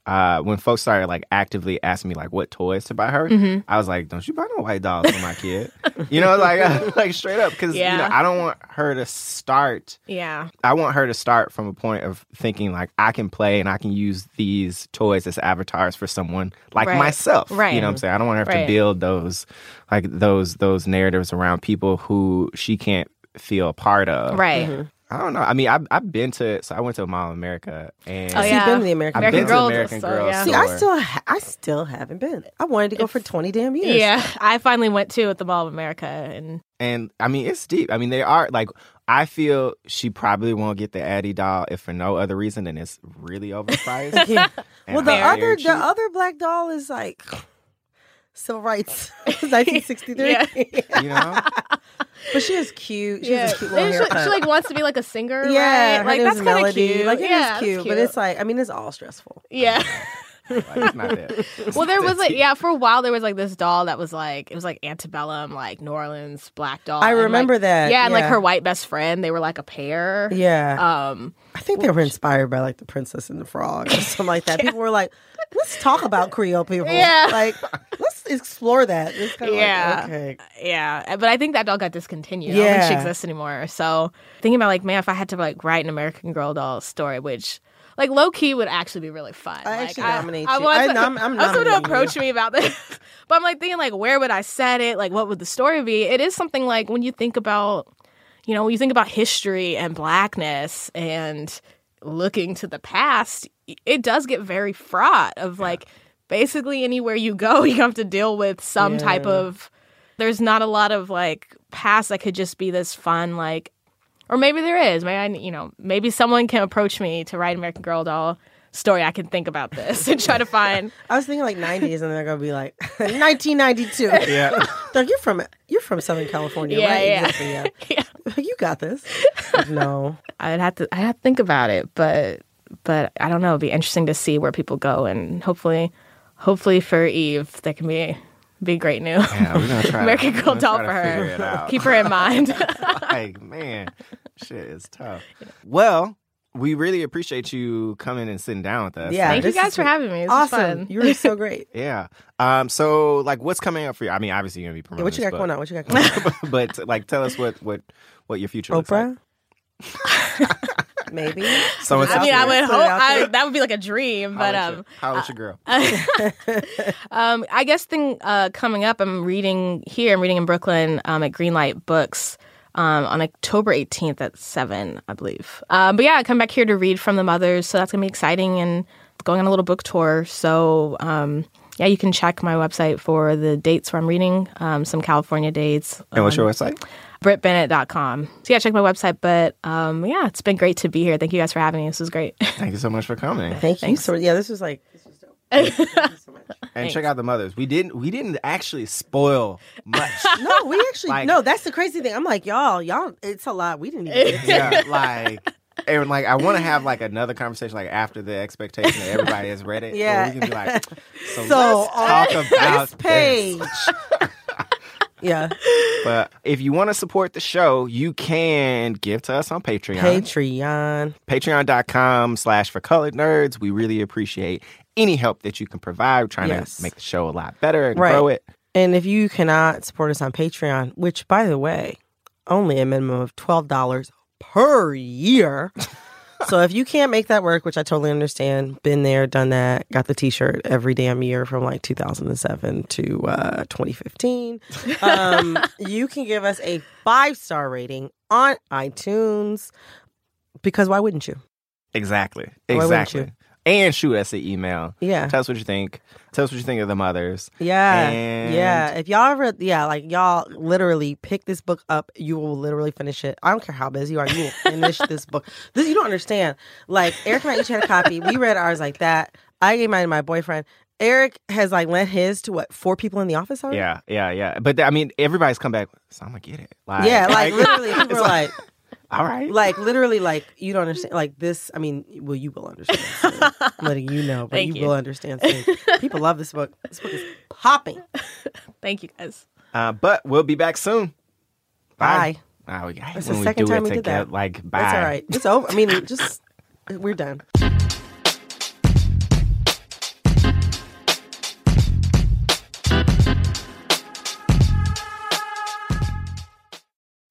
uh when folks started like actively asking me like what toys to buy her,
Mm-hmm.
I was like, "Don't you buy no white dolls for my kid?" (laughs) you know, like (laughs) like straight up because you know I don't want her to start
yeah
I want her to start from a point of thinking like I can play and I can use these toys as avatars for someone like
Right.
myself.
Right.
You know what I'm saying? I don't want her
Right.
to build those like those those narratives around people who she can't feel a part of.
right
I don't know. I mean, I've I've been to so I went to Mall of America and
Oh,
See,
yeah.
been to the American.
I've
American
been
Girl
to American
so,
Girl.
yeah.
See, I still, ha- I still haven't been. I wanted to go for twenty damn years.
yeah i finally went to at the mall of america and
And I mean, it's deep. I mean, they are like, I feel she probably won't get the Addy doll if for no other reason than it's really overpriced. (laughs)
Yeah. (laughs) Well, the other,
cheap.
the other black doll is like civil rights, (laughs) nineteen sixty three.
Yeah.
you know?
But she is cute. She
yeah
has a cute little
And she,
haircut.
she like wants to be like a singer
yeah,
right?
her
like
name's
that's kind of
Melody.
cute
Like it is
yeah, that's
cute, but it's like I mean, it's all stressful.
yeah
Like, (laughs) it's not that.
well there was like yeah for a while there was like this doll that was like it was like antebellum like new orleans black doll
I
and, like-
remember that,
yeah and like her white best friend they were like a pair
Yeah,
um
I think they were inspired by like the Princess and the Frog or something like that. (laughs) People were like, "Let's talk about Creole people." (laughs)
Yeah.
like let's explore that. It's kind of
Yeah.
like, okay.
Yeah, but I think that doll got discontinued. I don't think she exists anymore. So thinking about like, man, if I had to like write an American Girl doll story, which like low key would actually be really fun.
I
like,
actually nominate
I,
you. I nom- I'm (laughs)
I want someone to
you.
approach me about this, (laughs) but I'm like thinking like, where would I set it? Like, what would the story be? It is something like when you think about, you know, when you think about history and blackness and looking to the past, it does get very fraught of like basically anywhere you go, (laughs) you have to deal with some type of there's not a lot of like past that could just be this fun like or maybe there is. Maybe I, you know, maybe someone can approach me to write American Girl doll story. I can think about this and try to find. (laughs)
I was thinking like 90s, and they're gonna be like (laughs) 1992.
Yeah.
like you're from you're from Southern California,
Yeah,
right?
yeah.
Exactly, yeah. You got this. Like, no,
I'd have to. I have to think about it, but but I don't know. It'd be interesting to see where people go, and hopefully, hopefully for Eve, that can be be great new
Yeah, we're gonna try. (laughs)
American
we're
Girl
gonna
doll
try
for
to figure it
her. Keep her in mind. (laughs)
like, man, shit is tough. Well, we really appreciate you coming and sitting down with us.
Yeah,
Thank you guys for having me. This
awesome.
fun.
You were so great. (laughs)
Yeah. Um. So, like, what's coming up for you? I mean, obviously, you're gonna be
Yeah,
promoting.
what you
this
got going
book.
on? What you got going on?
but like, tell us what what what your future looks like.
Oprah? (laughs) Maybe.
I mean, I would
there.
Put it
hope I, that would be like a dream, but
Holla at
um,
holla at your girl. (laughs)
um, I guess thing uh, coming up, I'm reading here. I'm reading in Brooklyn um, at Greenlight Books um, on October 18th at seven, I believe. Um, but yeah, I come back here to read from the mothers, so that's gonna be exciting and going on a little book tour. So um, yeah, you can check my website for the dates where I'm reading. Um, some California dates.
and what's
um,
your website?
BritBennett.com. So yeah, check my website. But um, yeah, it's been great to be here. Thank you guys for having me. This was great. (laughs)
Thank you so much for coming.
Thank you. So yeah, this was like this was dope. (laughs) Thank you so much.
And check out the mothers. We didn't we didn't actually spoil much. (laughs)
No, we actually
Like-
no. That's the crazy thing. I'm like y'all, y'all. It's a lot. We didn't even. Get to.
yeah, like and like I want to have like another conversation like after the expectation that everybody has read it.
Yeah.
we can be like, so,
So
let's talk about
this page.
this.
Yeah,
But if you want to support the show, you can give to us on Patreon.
Patreon.
Patreon.com slash for colored nerds. We really appreciate any help that you can provide. We're trying
Yes.
to make the show a lot better and
Right.
grow it.
And if you cannot support us on Patreon, which by the way, only a minimum of twelve dollars per year. (laughs) so if you can't make that work, which I totally understand, been there, done that, got the T-shirt every damn year from like 2007 to uh, 2015, um, (laughs) you can give us a five star rating on iTunes. Because why wouldn't you?
Exactly. Exactly. And shoot us an email.
Yeah.
Tell us what you think. Tell us what you think of the mothers.
Yeah.
And-
Yeah. If y'all ever, yeah, like y'all literally pick this book up, you will literally finish it. I don't care how busy you are, you will (laughs) finish this book. This you don't understand. Like Eric and I each had a copy. We read ours like that. I gave mine to my boyfriend. Eric has like lent his to what four people in the office already.
Yeah, yeah, yeah. But I mean, everybody's come back. So I'm gonna get it. Like,
yeah, like literally, (laughs) people
it's
were like,
all right.
like literally, like you don't understand. Like this, I mean, well, you will understand. soon. I'm letting you know, but
Thank
you,
you.
will understand. Soon. People love this book. This book is popping. (laughs)
Thank you guys.
Uh, but we'll be back soon.
Bye.
Oh, we, I hate
That's
when
the
we
second
do
time
it
we did
together.
that.
Like, bye.
That's all right. It's over. I mean, just we're done.